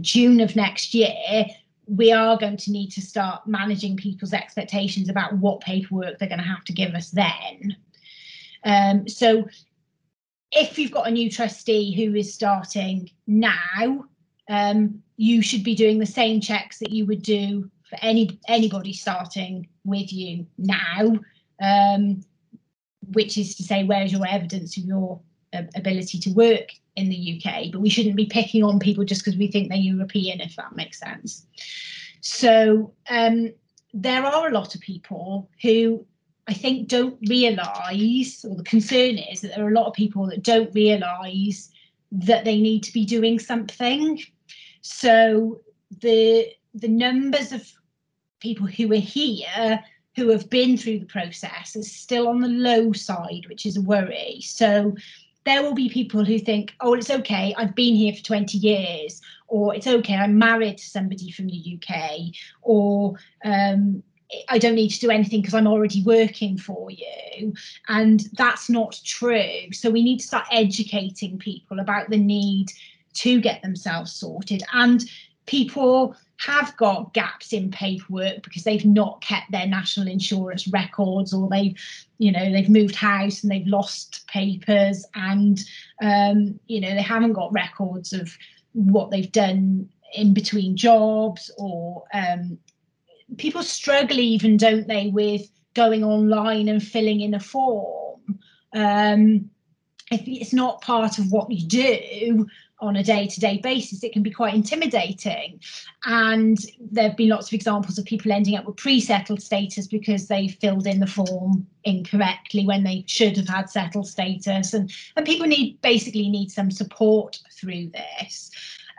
June of next year, we are going to need to start managing people's expectations about what paperwork they're going to have to give us then. Um, so if you've got a new trustee who is starting now, um, you should be doing the same checks that you would do for any anybody starting with you now, um, which is to say, where's your evidence of your ability to work in the UK? But we shouldn't be picking on people just because we think they're European, if that makes sense. So um, there are a lot of people who I think don't realise, or the concern is that there are a lot of people that don't realise that they need to be doing something. So the the numbers of people who are here who have been through the process is still on the low side, which is a worry. So there will be people who think, oh, it's okay, I've been here for 20 years, or it's okay, I'm married to somebody from the UK, or um, I don't need to do anything because I'm already working for you. And that's not true. So we need to start educating people about the need to get themselves sorted. And people have got gaps in paperwork because they've not kept their national insurance records or they've you know they've moved house and they've lost papers and um, you know they haven't got records of what they've done in between jobs or um, people struggle even don't they with going online and filling in a form? Um, if it's not part of what you do on a day-to-day basis it can be quite intimidating. And there have been lots of examples of people ending up with pre-settled status because they filled in the form incorrectly when they should have had settled status. And and people need basically need some support through this.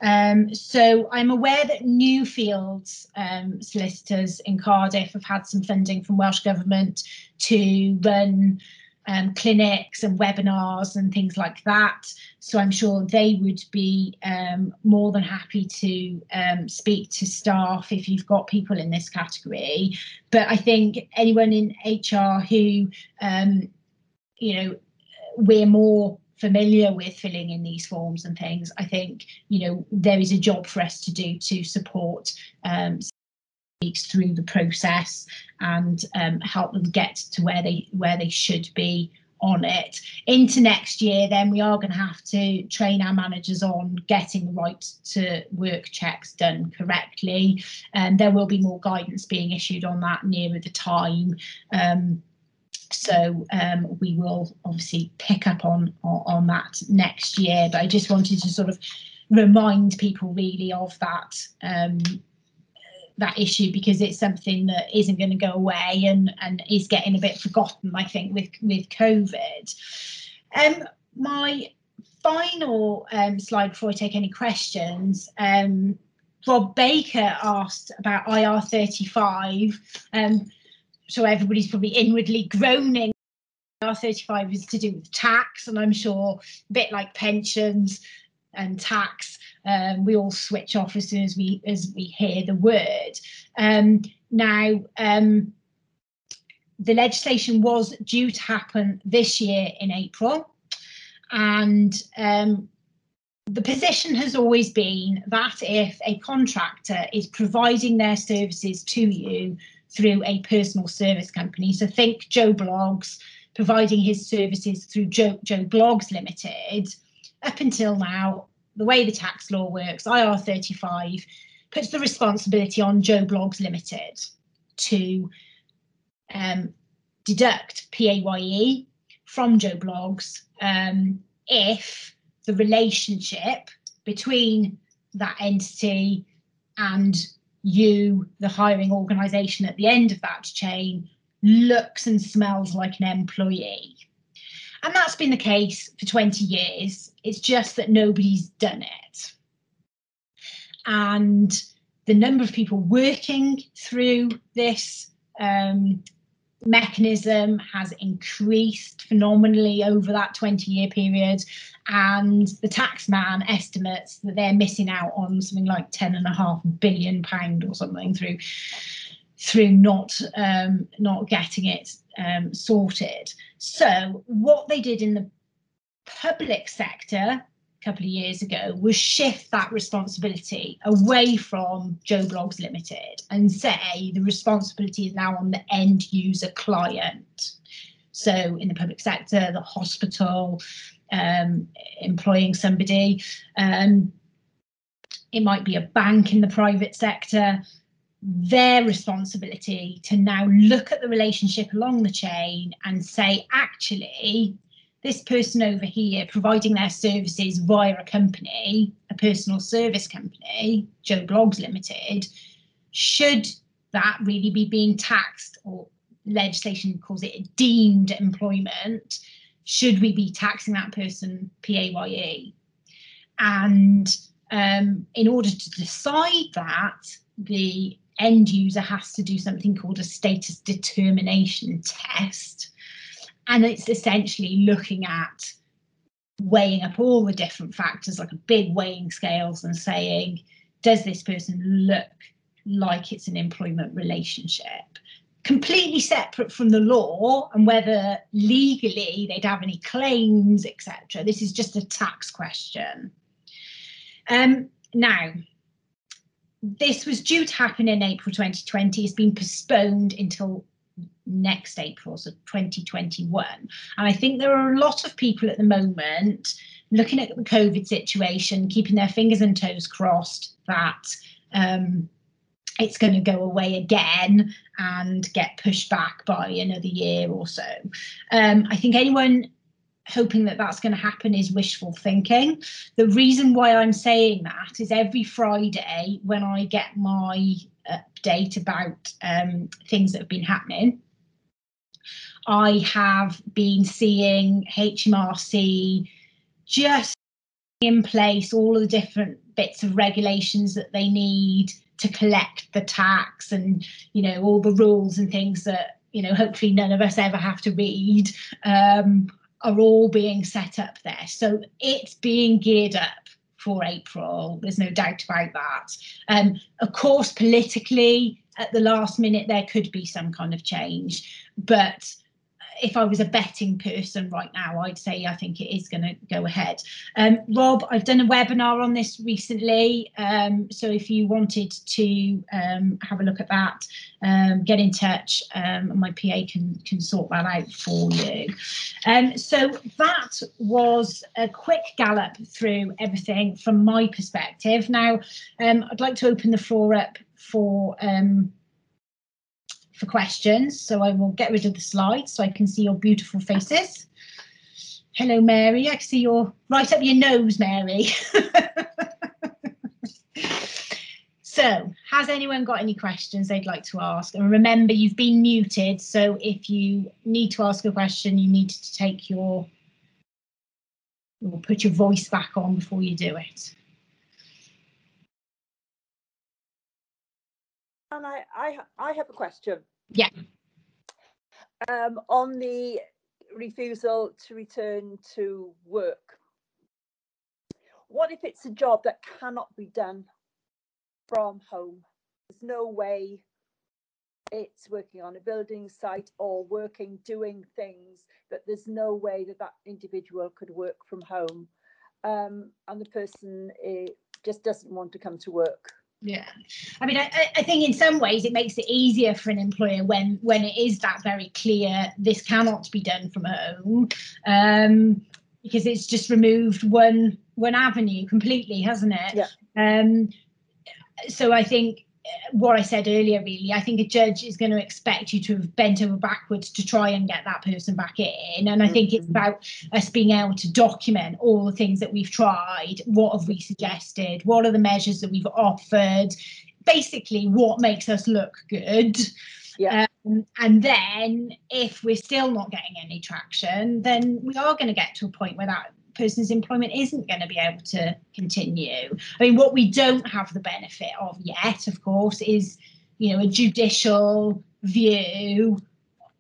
Um, so I'm aware that Newfields um, solicitors in Cardiff have had some funding from Welsh Government to run um, clinics and webinars and things like that. So I'm sure they would be um, more than happy to um, speak to staff if you've got people in this category. But I think anyone in HR who, um, you know, we're more familiar with filling in these forms and things, I think, you know, there is a job for us to do to support um, through the process and um, help them get to where they where they should be on it. Into next year then we are going to have to train our managers on getting the right to work checks done correctly. And there will be more guidance being issued on that nearer the time. Um, so um, we will obviously pick up on, on, on that next year. But i just wanted to sort of remind people really of that um, that issue because it's something that isn't going to go away and and is getting a bit forgotten i think with with covid. Um my final um, slide before i take any questions um rob baker asked about ir35 um so everybody's probably inwardly groaning. Ir35 is to do with tax and i'm sure a bit like pensions and tax um, we all switch off as soon as we as we hear the word. Um, now, um, the legislation was due to happen this year in April, and um, the position has always been that if a contractor is providing their services to you through a personal service company, so think Joe Bloggs providing his services through Joe, Joe Bloggs Limited, up until now, the way the tax law works, IR35 puts the responsibility on Joe Bloggs Limited to um, deduct PAYE from Joe Bloggs um, if the relationship between that entity and you, the hiring organisation at the end of that chain, looks and smells like an employee. And that's been the case for 20 years. It's just that nobody's done it. And the number of people working through this um, mechanism has increased phenomenally over that 20 year period and the taxman estimates that they're missing out on something like 10 and a half billion pound or something through through not um, not getting it um, sorted so what they did in the public sector a couple of years ago was shift that responsibility away from Joe Bloggs Limited and say the responsibility is now on the end user client. So in the public sector, the hospital, um, employing somebody, um, it might be a bank in the private sector, their responsibility to now look at the relationship along the chain and say, actually, this person over here providing their services via a company, a personal service company, Joe Bloggs Limited, should that really be being taxed or legislation calls it deemed employment? Should we be taxing that person PAYE? And um, in order to decide that, the end user has to do something called a status determination test. And it's essentially looking at weighing up all the different factors like a big weighing scales and saying does this person look like it's an employment relationship? Completely separate from the law and whether legally they'd have any claims etc this is just a tax question. Um, now this was due to happen in april 2020 it's been postponed until next April, so 2021. And I think there are a lot of people at the moment looking at the COVID situation, keeping their fingers and toes crossed that um, it's going to go away again and get pushed back by another year or so. Um, I think anyone hoping that that's going to happen is wishful thinking. The reason why I'm saying that is every Friday when I get my update about um, things that have been happening, I have been seeing HMRC just in place all of the different bits of regulations that they need to collect the tax and you know all the rules and things that you know hopefully none of us ever have to read um, are all being set up there. So it's being geared up for april. There's no doubt about that. Um, of course politically at the last minute there could be some kind of change but if I was a betting person right now, I'd say I think it is going to go ahead. Um, Rob, I've done a webinar on this recently, um, so if you wanted to um, have a look at that, um, get in touch. Um, my PA can can sort that out for you. Um, so that was a quick gallop through everything from my perspective. Now, I'd like to open the floor up for for questions. So I will get rid of the slides so I can see your beautiful faces. Hello, Mary. I can see your right up your nose, Mary. so has anyone got any questions they'd like to ask? And remember, you've been muted. So if you need to ask a question, you need to take your or put your voice back on before you do it. And I, I, I have a question. Yeah. Um, on the refusal to return to work, what if it's a job that cannot be done from home? There's no way it's working on a building site or working doing things that there's no way that that individual could work from home um, and the person eh, just doesn't want to come to work yeah, I mean, I, I think in some ways it makes it easier for an employer when when it is that very clear this cannot be done from home, um, because it's just removed one one avenue completely, hasn't it? Yeah. Um, so I think what I said earlier, really, I think a judge is going to expect you to have bent over backwards to try and get that person back in. And I think it's mm-hmm. about us being able to document all the things that we've tried. What have we suggested? What are the measures that we've offered? Basically, what makes us look good. Yeah. Um, and then if we're still not getting any traction, then we are going to get to a point where that person's employment isn't going to be able to continue. I mean, what we don't have the benefit of yet, of course, is you know a judicial view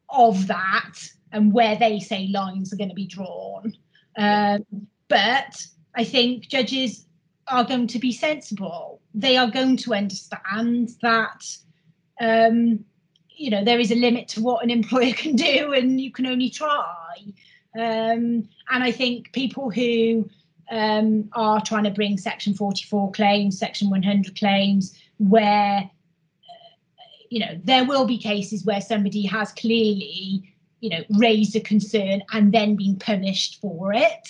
of that and where they say lines are going to be drawn. Um, but I think judges are going to be sensible. They are going to understand that um, you know there is a limit to what an employer can do, and you can only try. Um, and I think people who um, are trying to bring Section 44 claims, Section 100 claims, where uh, you know there will be cases where somebody has clearly you know raised a concern and then been punished for it.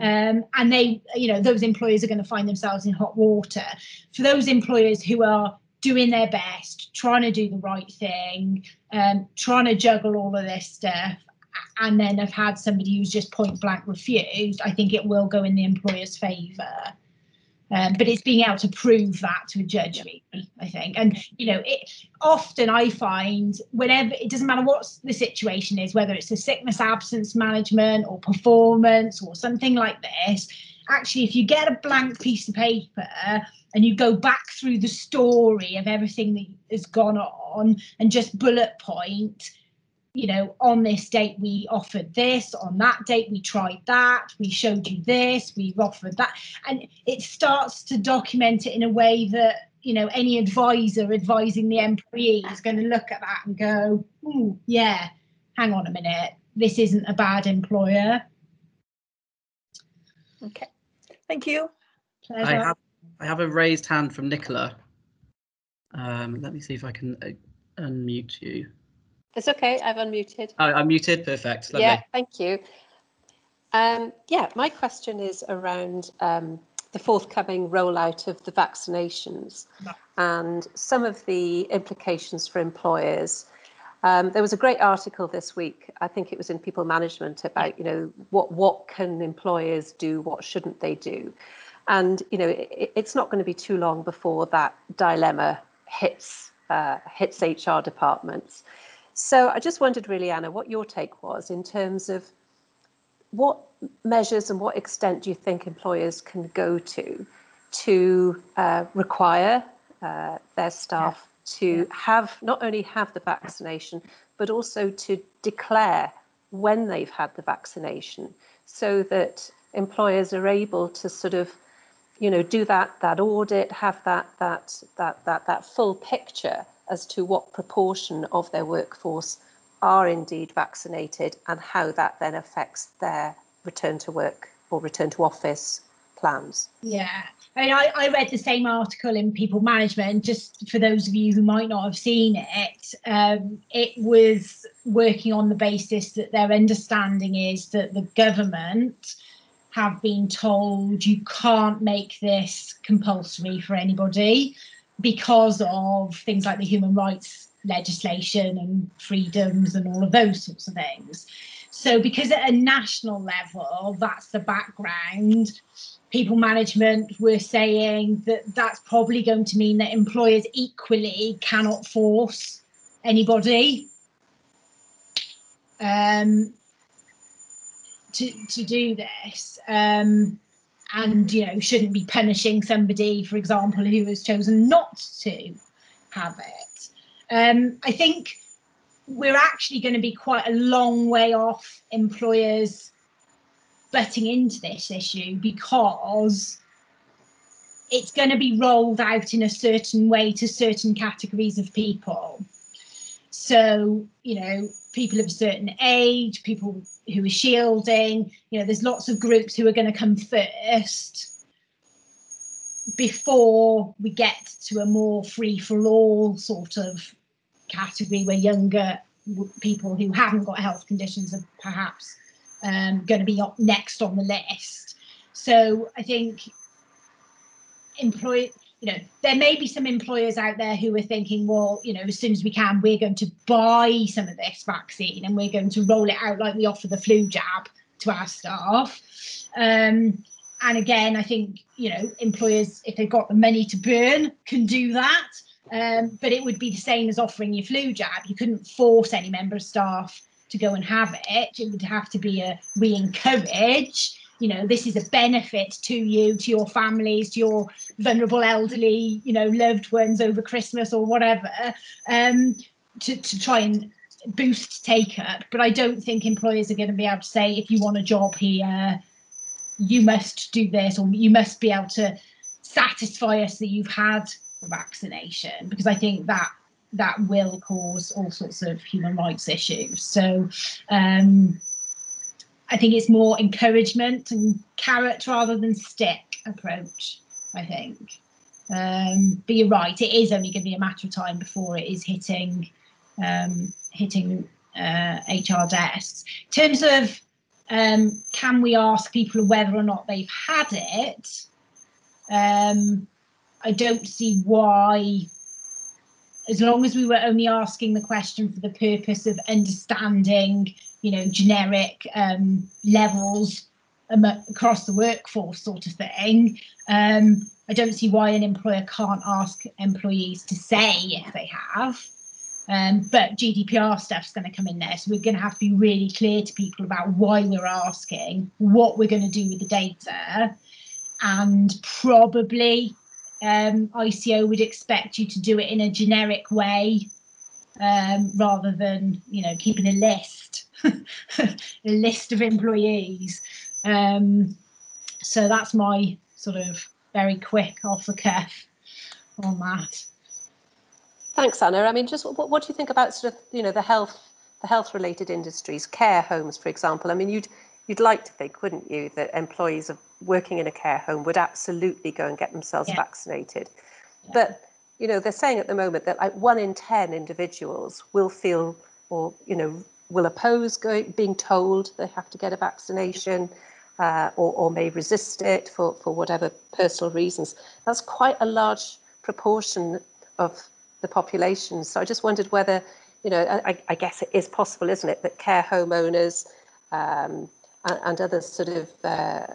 Um, and they you know those employers are going to find themselves in hot water. For those employers who are doing their best trying to do the right thing um, trying to juggle all of this stuff and then have had somebody who's just point blank refused i think it will go in the employer's favor um, but it's being able to prove that to a judge, really, I think. And you know, it often I find whenever it doesn't matter what the situation is, whether it's a sickness absence management or performance or something like this. Actually, if you get a blank piece of paper and you go back through the story of everything that has gone on and just bullet point you know, on this date we offered this, on that date we tried that, we showed you this, we've offered that. And it starts to document it in a way that, you know, any advisor advising the employee is going to look at that and go, oh, yeah, hang on a minute, this isn't a bad employer. Okay, thank you. I have, I have a raised hand from Nicola. Um, let me see if I can uh, unmute you. It's okay, I've unmuted. Oh, I'm muted, perfect. Lovely. Yeah, thank you. Um, yeah, my question is around um, the forthcoming rollout of the vaccinations and some of the implications for employers. Um, there was a great article this week, I think it was in People Management, about, you know, what, what can employers do, what shouldn't they do? And, you know, it, it's not going to be too long before that dilemma hits, uh, hits HR departments. So I just wondered, really, Anna, what your take was in terms of what measures and what extent do you think employers can go to to uh, require uh, their staff yeah. to yeah. have not only have the vaccination but also to declare when they've had the vaccination so that employers are able to sort of you know do that that audit have that that that that that full picture as to what proportion of their workforce are indeed vaccinated and how that then affects their return to work or return to office plans. Yeah, I mean, I, I read the same article in People Management. Just for those of you who might not have seen it, um, it was working on the basis that their understanding is that the government have been told you can't make this compulsory for anybody because of things like the human rights legislation and freedoms and all of those sorts of things. So, because at a national level, that's the background, people management were saying that that's probably going to mean that employers equally cannot force anybody um, to, to do this. Um, and you know shouldn't be punishing somebody for example who has chosen not to have it. Um, i think we're actually going to be quite a long way off employers butting into this issue because it's going to be rolled out in a certain way to certain categories of people so you know people of a certain age people who are shielding. You know, there's lots of groups who are going to come first before we get to a more free for all sort of category where younger people who haven't got health conditions are perhaps um, going to be up next on the list. So I think employ you know, there may be some employers out there who are thinking, well, you know, as soon as we can, we're going to buy some of this vaccine and we're going to roll it out like we offer the flu jab to our staff. Um, and again, I think, you know, employers, if they've got the money to burn, can do that. Um, but it would be the same as offering your flu jab. You couldn't force any member of staff to go and have it. It would have to be a we encourage you know this is a benefit to you to your families to your vulnerable elderly you know loved ones over christmas or whatever um to, to try and boost take up, but I don't think employers are going to be able to say if you want a job here, you must do this or you must be able to satisfy us that you've had the vaccination because I think that that will cause all sorts of human rights issues. So um, I think it's more encouragement and carrot rather than stick approach. I think. Um, but you're right; it is only going to be a matter of time before it is hitting um, hitting uh, HR desks. In terms of um, can we ask people whether or not they've had it? Um, I don't see why, as long as we were only asking the question for the purpose of understanding, you know, generic um, levels across the workforce sort of thing. Um, I don't see why an employer can't ask employees to say if they have. Um, but GDPR stuff's going to come in there. So we're going to have to be really clear to people about why we're asking, what we're going to do with the data. And probably um, ICO would expect you to do it in a generic way um, rather than, you know, keeping a list, a list of employees. Um, so that's my sort of very quick off the cuff on that. Thanks, Anna. I mean, just what, what do you think about sort of you know the health the health related industries, care homes, for example? I mean, you'd you'd like to think, wouldn't you, that employees of working in a care home would absolutely go and get themselves yeah. vaccinated, yeah. but you know they're saying at the moment that like one in ten individuals will feel or you know will oppose going being told they have to get a vaccination. Uh, or, or may resist it for, for whatever personal reasons. That's quite a large proportion of the population. So I just wondered whether, you know, I, I guess it is possible, isn't it, that care homeowners um, and, and, other sort of uh,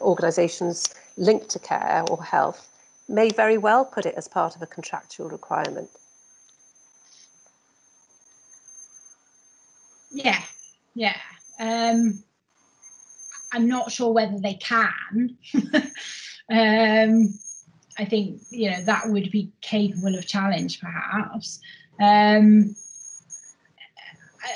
organisations linked to care or health may very well put it as part of a contractual requirement. Yeah, yeah. Um, I'm not sure whether they can. um, I think you know that would be capable of challenge, perhaps. Um,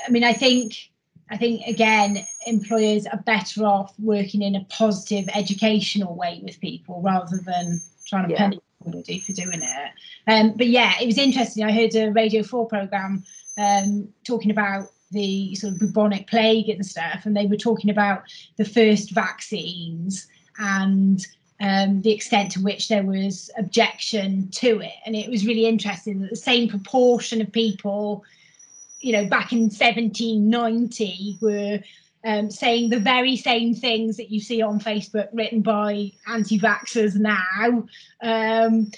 I mean, I think I think again, employers are better off working in a positive educational way with people rather than trying to yeah. punish somebody for doing it. Um, but yeah, it was interesting. I heard a Radio Four program um, talking about the sort of bubonic plague and stuff, and they were talking about the first vaccines and um, the extent to which there was objection to it. And it was really interesting that the same proportion of people, you know, back in 1790 were um, saying the very same things that you see on Facebook written by anti-vaxxers now. Um,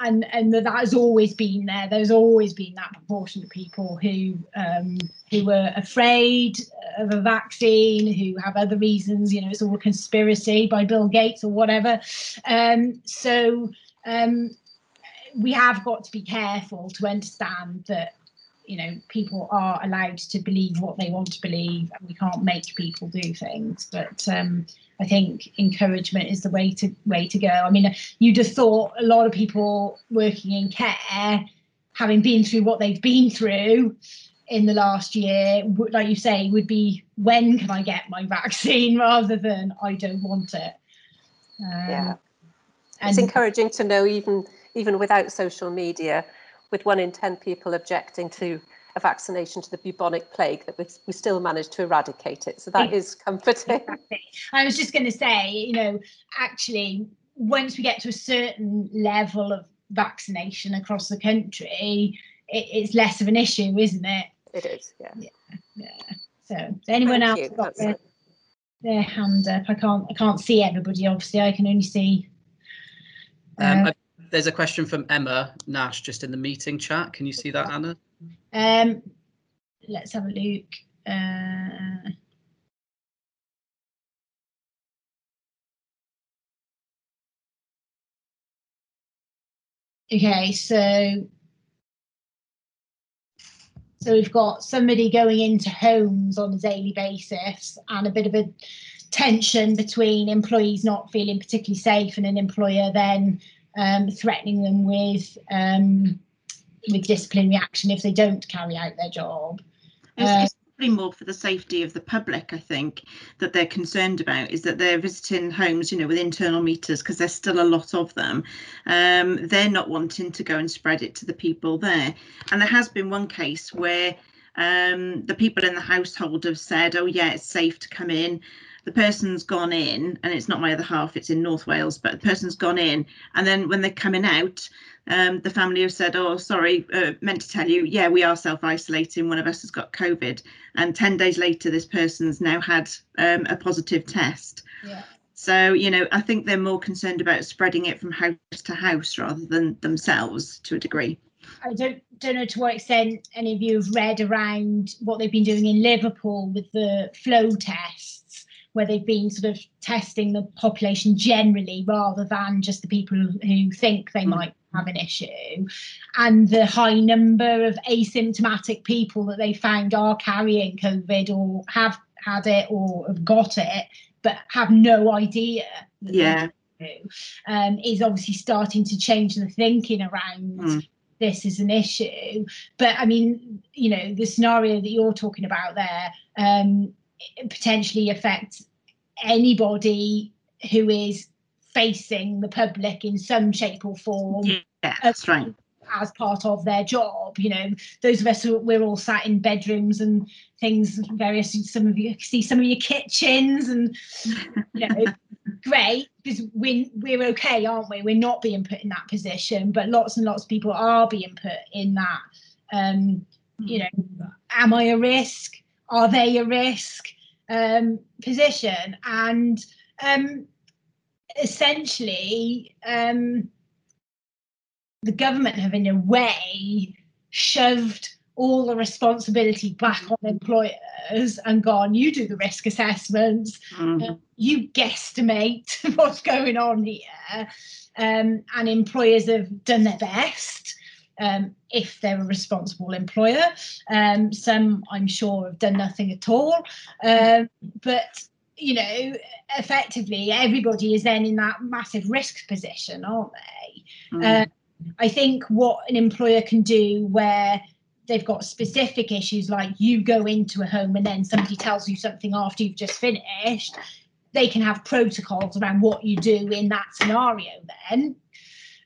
and and that has always been there. There's always been that proportion of people who um, who were afraid of a vaccine, who have other reasons. You know, it's all a conspiracy by Bill Gates or whatever. Um, so um, we have got to be careful to understand that you know people are allowed to believe what they want to believe, and we can't make people do things. But um, I think encouragement is the way to way to go. I mean, you'd have thought a lot of people working in care, having been through what they've been through in the last year, like you say, would be when can I get my vaccine rather than I don't want it. Um, yeah, it's encouraging to know even even without social media, with one in ten people objecting to a vaccination to the bubonic plague that we, we still managed to eradicate it. So that is comforting. Exactly. I was just going to say, you know, actually, once we get to a certain level of vaccination across the country, it, it's less of an issue, isn't it? It is, yeah. Yeah. yeah. So, anyone Thank else got their, their, hand up? I can't. I can't see everybody. Obviously, I can only see. Um, uh, um, there's a question from Emma Nash just in the meeting chat. Can you see that, Anna? Um, let's have a look. Uh, okay, so so we've got somebody going into homes on a daily basis and a bit of a tension between employees not feeling particularly safe and an employer then um, threatening them with um, with disciplinary action if they don't carry out their job. It's, Uh, it's probably more for the safety of the public, I think, that they're concerned about is that they're visiting homes, you know, with internal meters because there's still a lot of them. Um, they're not wanting to go and spread it to the people there. And there has been one case where um, the people in the household have said, oh, yeah, it's safe to come in. The person's gone in, and it's not my other half, it's in North Wales, but the person's gone in. And then when they're coming out, um, the family have said, oh, sorry, uh, meant to tell you, yeah, we are self isolating. One of us has got COVID. And 10 days later, this person's now had um, a positive test. Yeah. So, you know, I think they're more concerned about spreading it from house to house rather than themselves to a degree. I don't don't know to what extent any of you have read around what they've been doing in Liverpool with the flow tests, where they've been sort of testing the population generally rather than just the people who, think they Mm. might have an issue, and the high number of asymptomatic people that they found are carrying COVID or have had it or have got it, but have no idea. Yeah. Um, is obviously starting to change the thinking around Mm. this is an issue. But I mean, you know, the scenario that you're talking about there um, potentially affects anybody who is facing the public in some shape or form Yeah, that's right. as part of their job. You know, those of us who we're all sat in bedrooms and things, various. Some of you see some of your kitchens, and you know, great because we're we're okay, aren't we? We're not being put in that position, but lots and lots of people are being put in that. Um, you know, am I a risk? Are they a risk? Um, position and um, essentially um, the government have in a way shoved all the responsibility back on employers and gone you do the risk assessments Mm. you guesstimate what's going on here um, and employers have done their best um, if they're a responsible employer um, some i'm sure have done nothing at all um, but you know effectively everybody is then in that massive risk position aren't they Mm. uh, I think what an employer can do where they've got specific issues like you go into a home and then somebody tells you something after you've just finished, they can have protocols around what you do in that scenario then.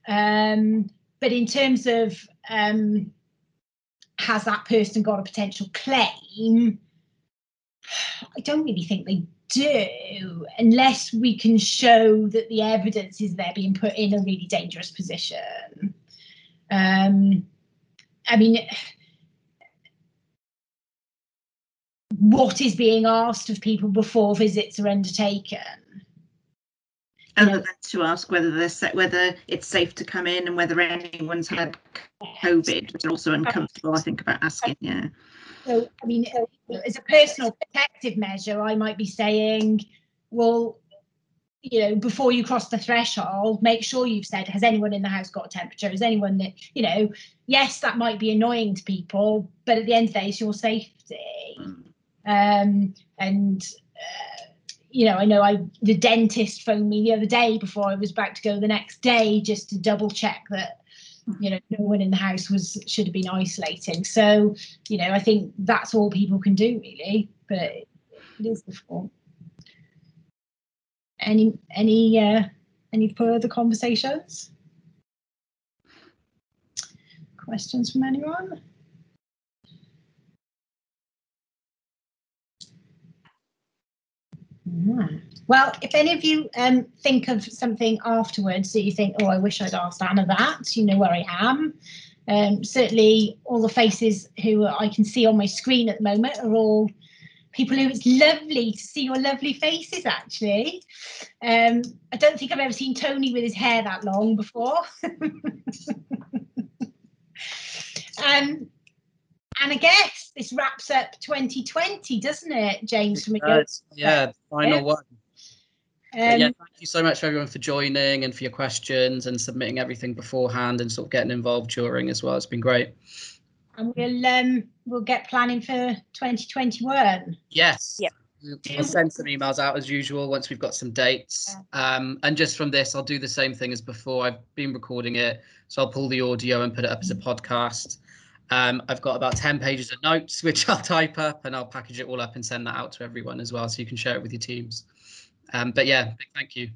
Um, but in terms of um, has that person got a potential claim, I don't really think they do unless we can show that the evidence is they're being put in a really dangerous position. Um, I mean, what is being asked of people before visits are undertaken? Other than to ask whether they're whether it's safe to come in and whether anyone's had COVID, which is also uncomfortable. I think about asking. Yeah. So, I mean, as a personal protective measure, I might be saying, well, you know, before you cross the threshold, make sure you've said, has anyone in the house got a temperature? Has anyone that, you know, yes, that might be annoying to people, but at the end of the day, it's your safety. Mm. Um, and, uh, you know, I know I the dentist phoned me the other day before I was about to go the next day just to double check that you know no one in the house was should have been isolating. So you know i think that's all people can do really but it is difficult any any uh any further conversations? Questions from anyone Hmm. Well, if any of you um, think of something afterwards that you think, oh, I wish I'd asked Anna that, you know where I am. Um, certainly, all the faces who I can see on my screen at the moment are all people who it's lovely to see your lovely faces, actually. Um, I don't think I've ever seen Tony with his hair that long before. um, and I guess this wraps up 2020, doesn't it, James? From Uh, yeah, final Yeah. one. Um, yeah, thank you so much for everyone for joining and for your questions and submitting everything beforehand and sort of getting involved during as well. It's been great. and we'll um, we'll get planning for 2021. Yes. Yep. We'll send some emails out as usual once we've got some dates. Um, and just from this, I'll do the same thing as before. I've been recording it, so I'll pull the audio and put it up as a podcast. Um, I've got about 10 pages of notes, which I'll type up and I'll package it all up and send that out to everyone as well, so you can share it with your teams. Um, but yeah, big thank you.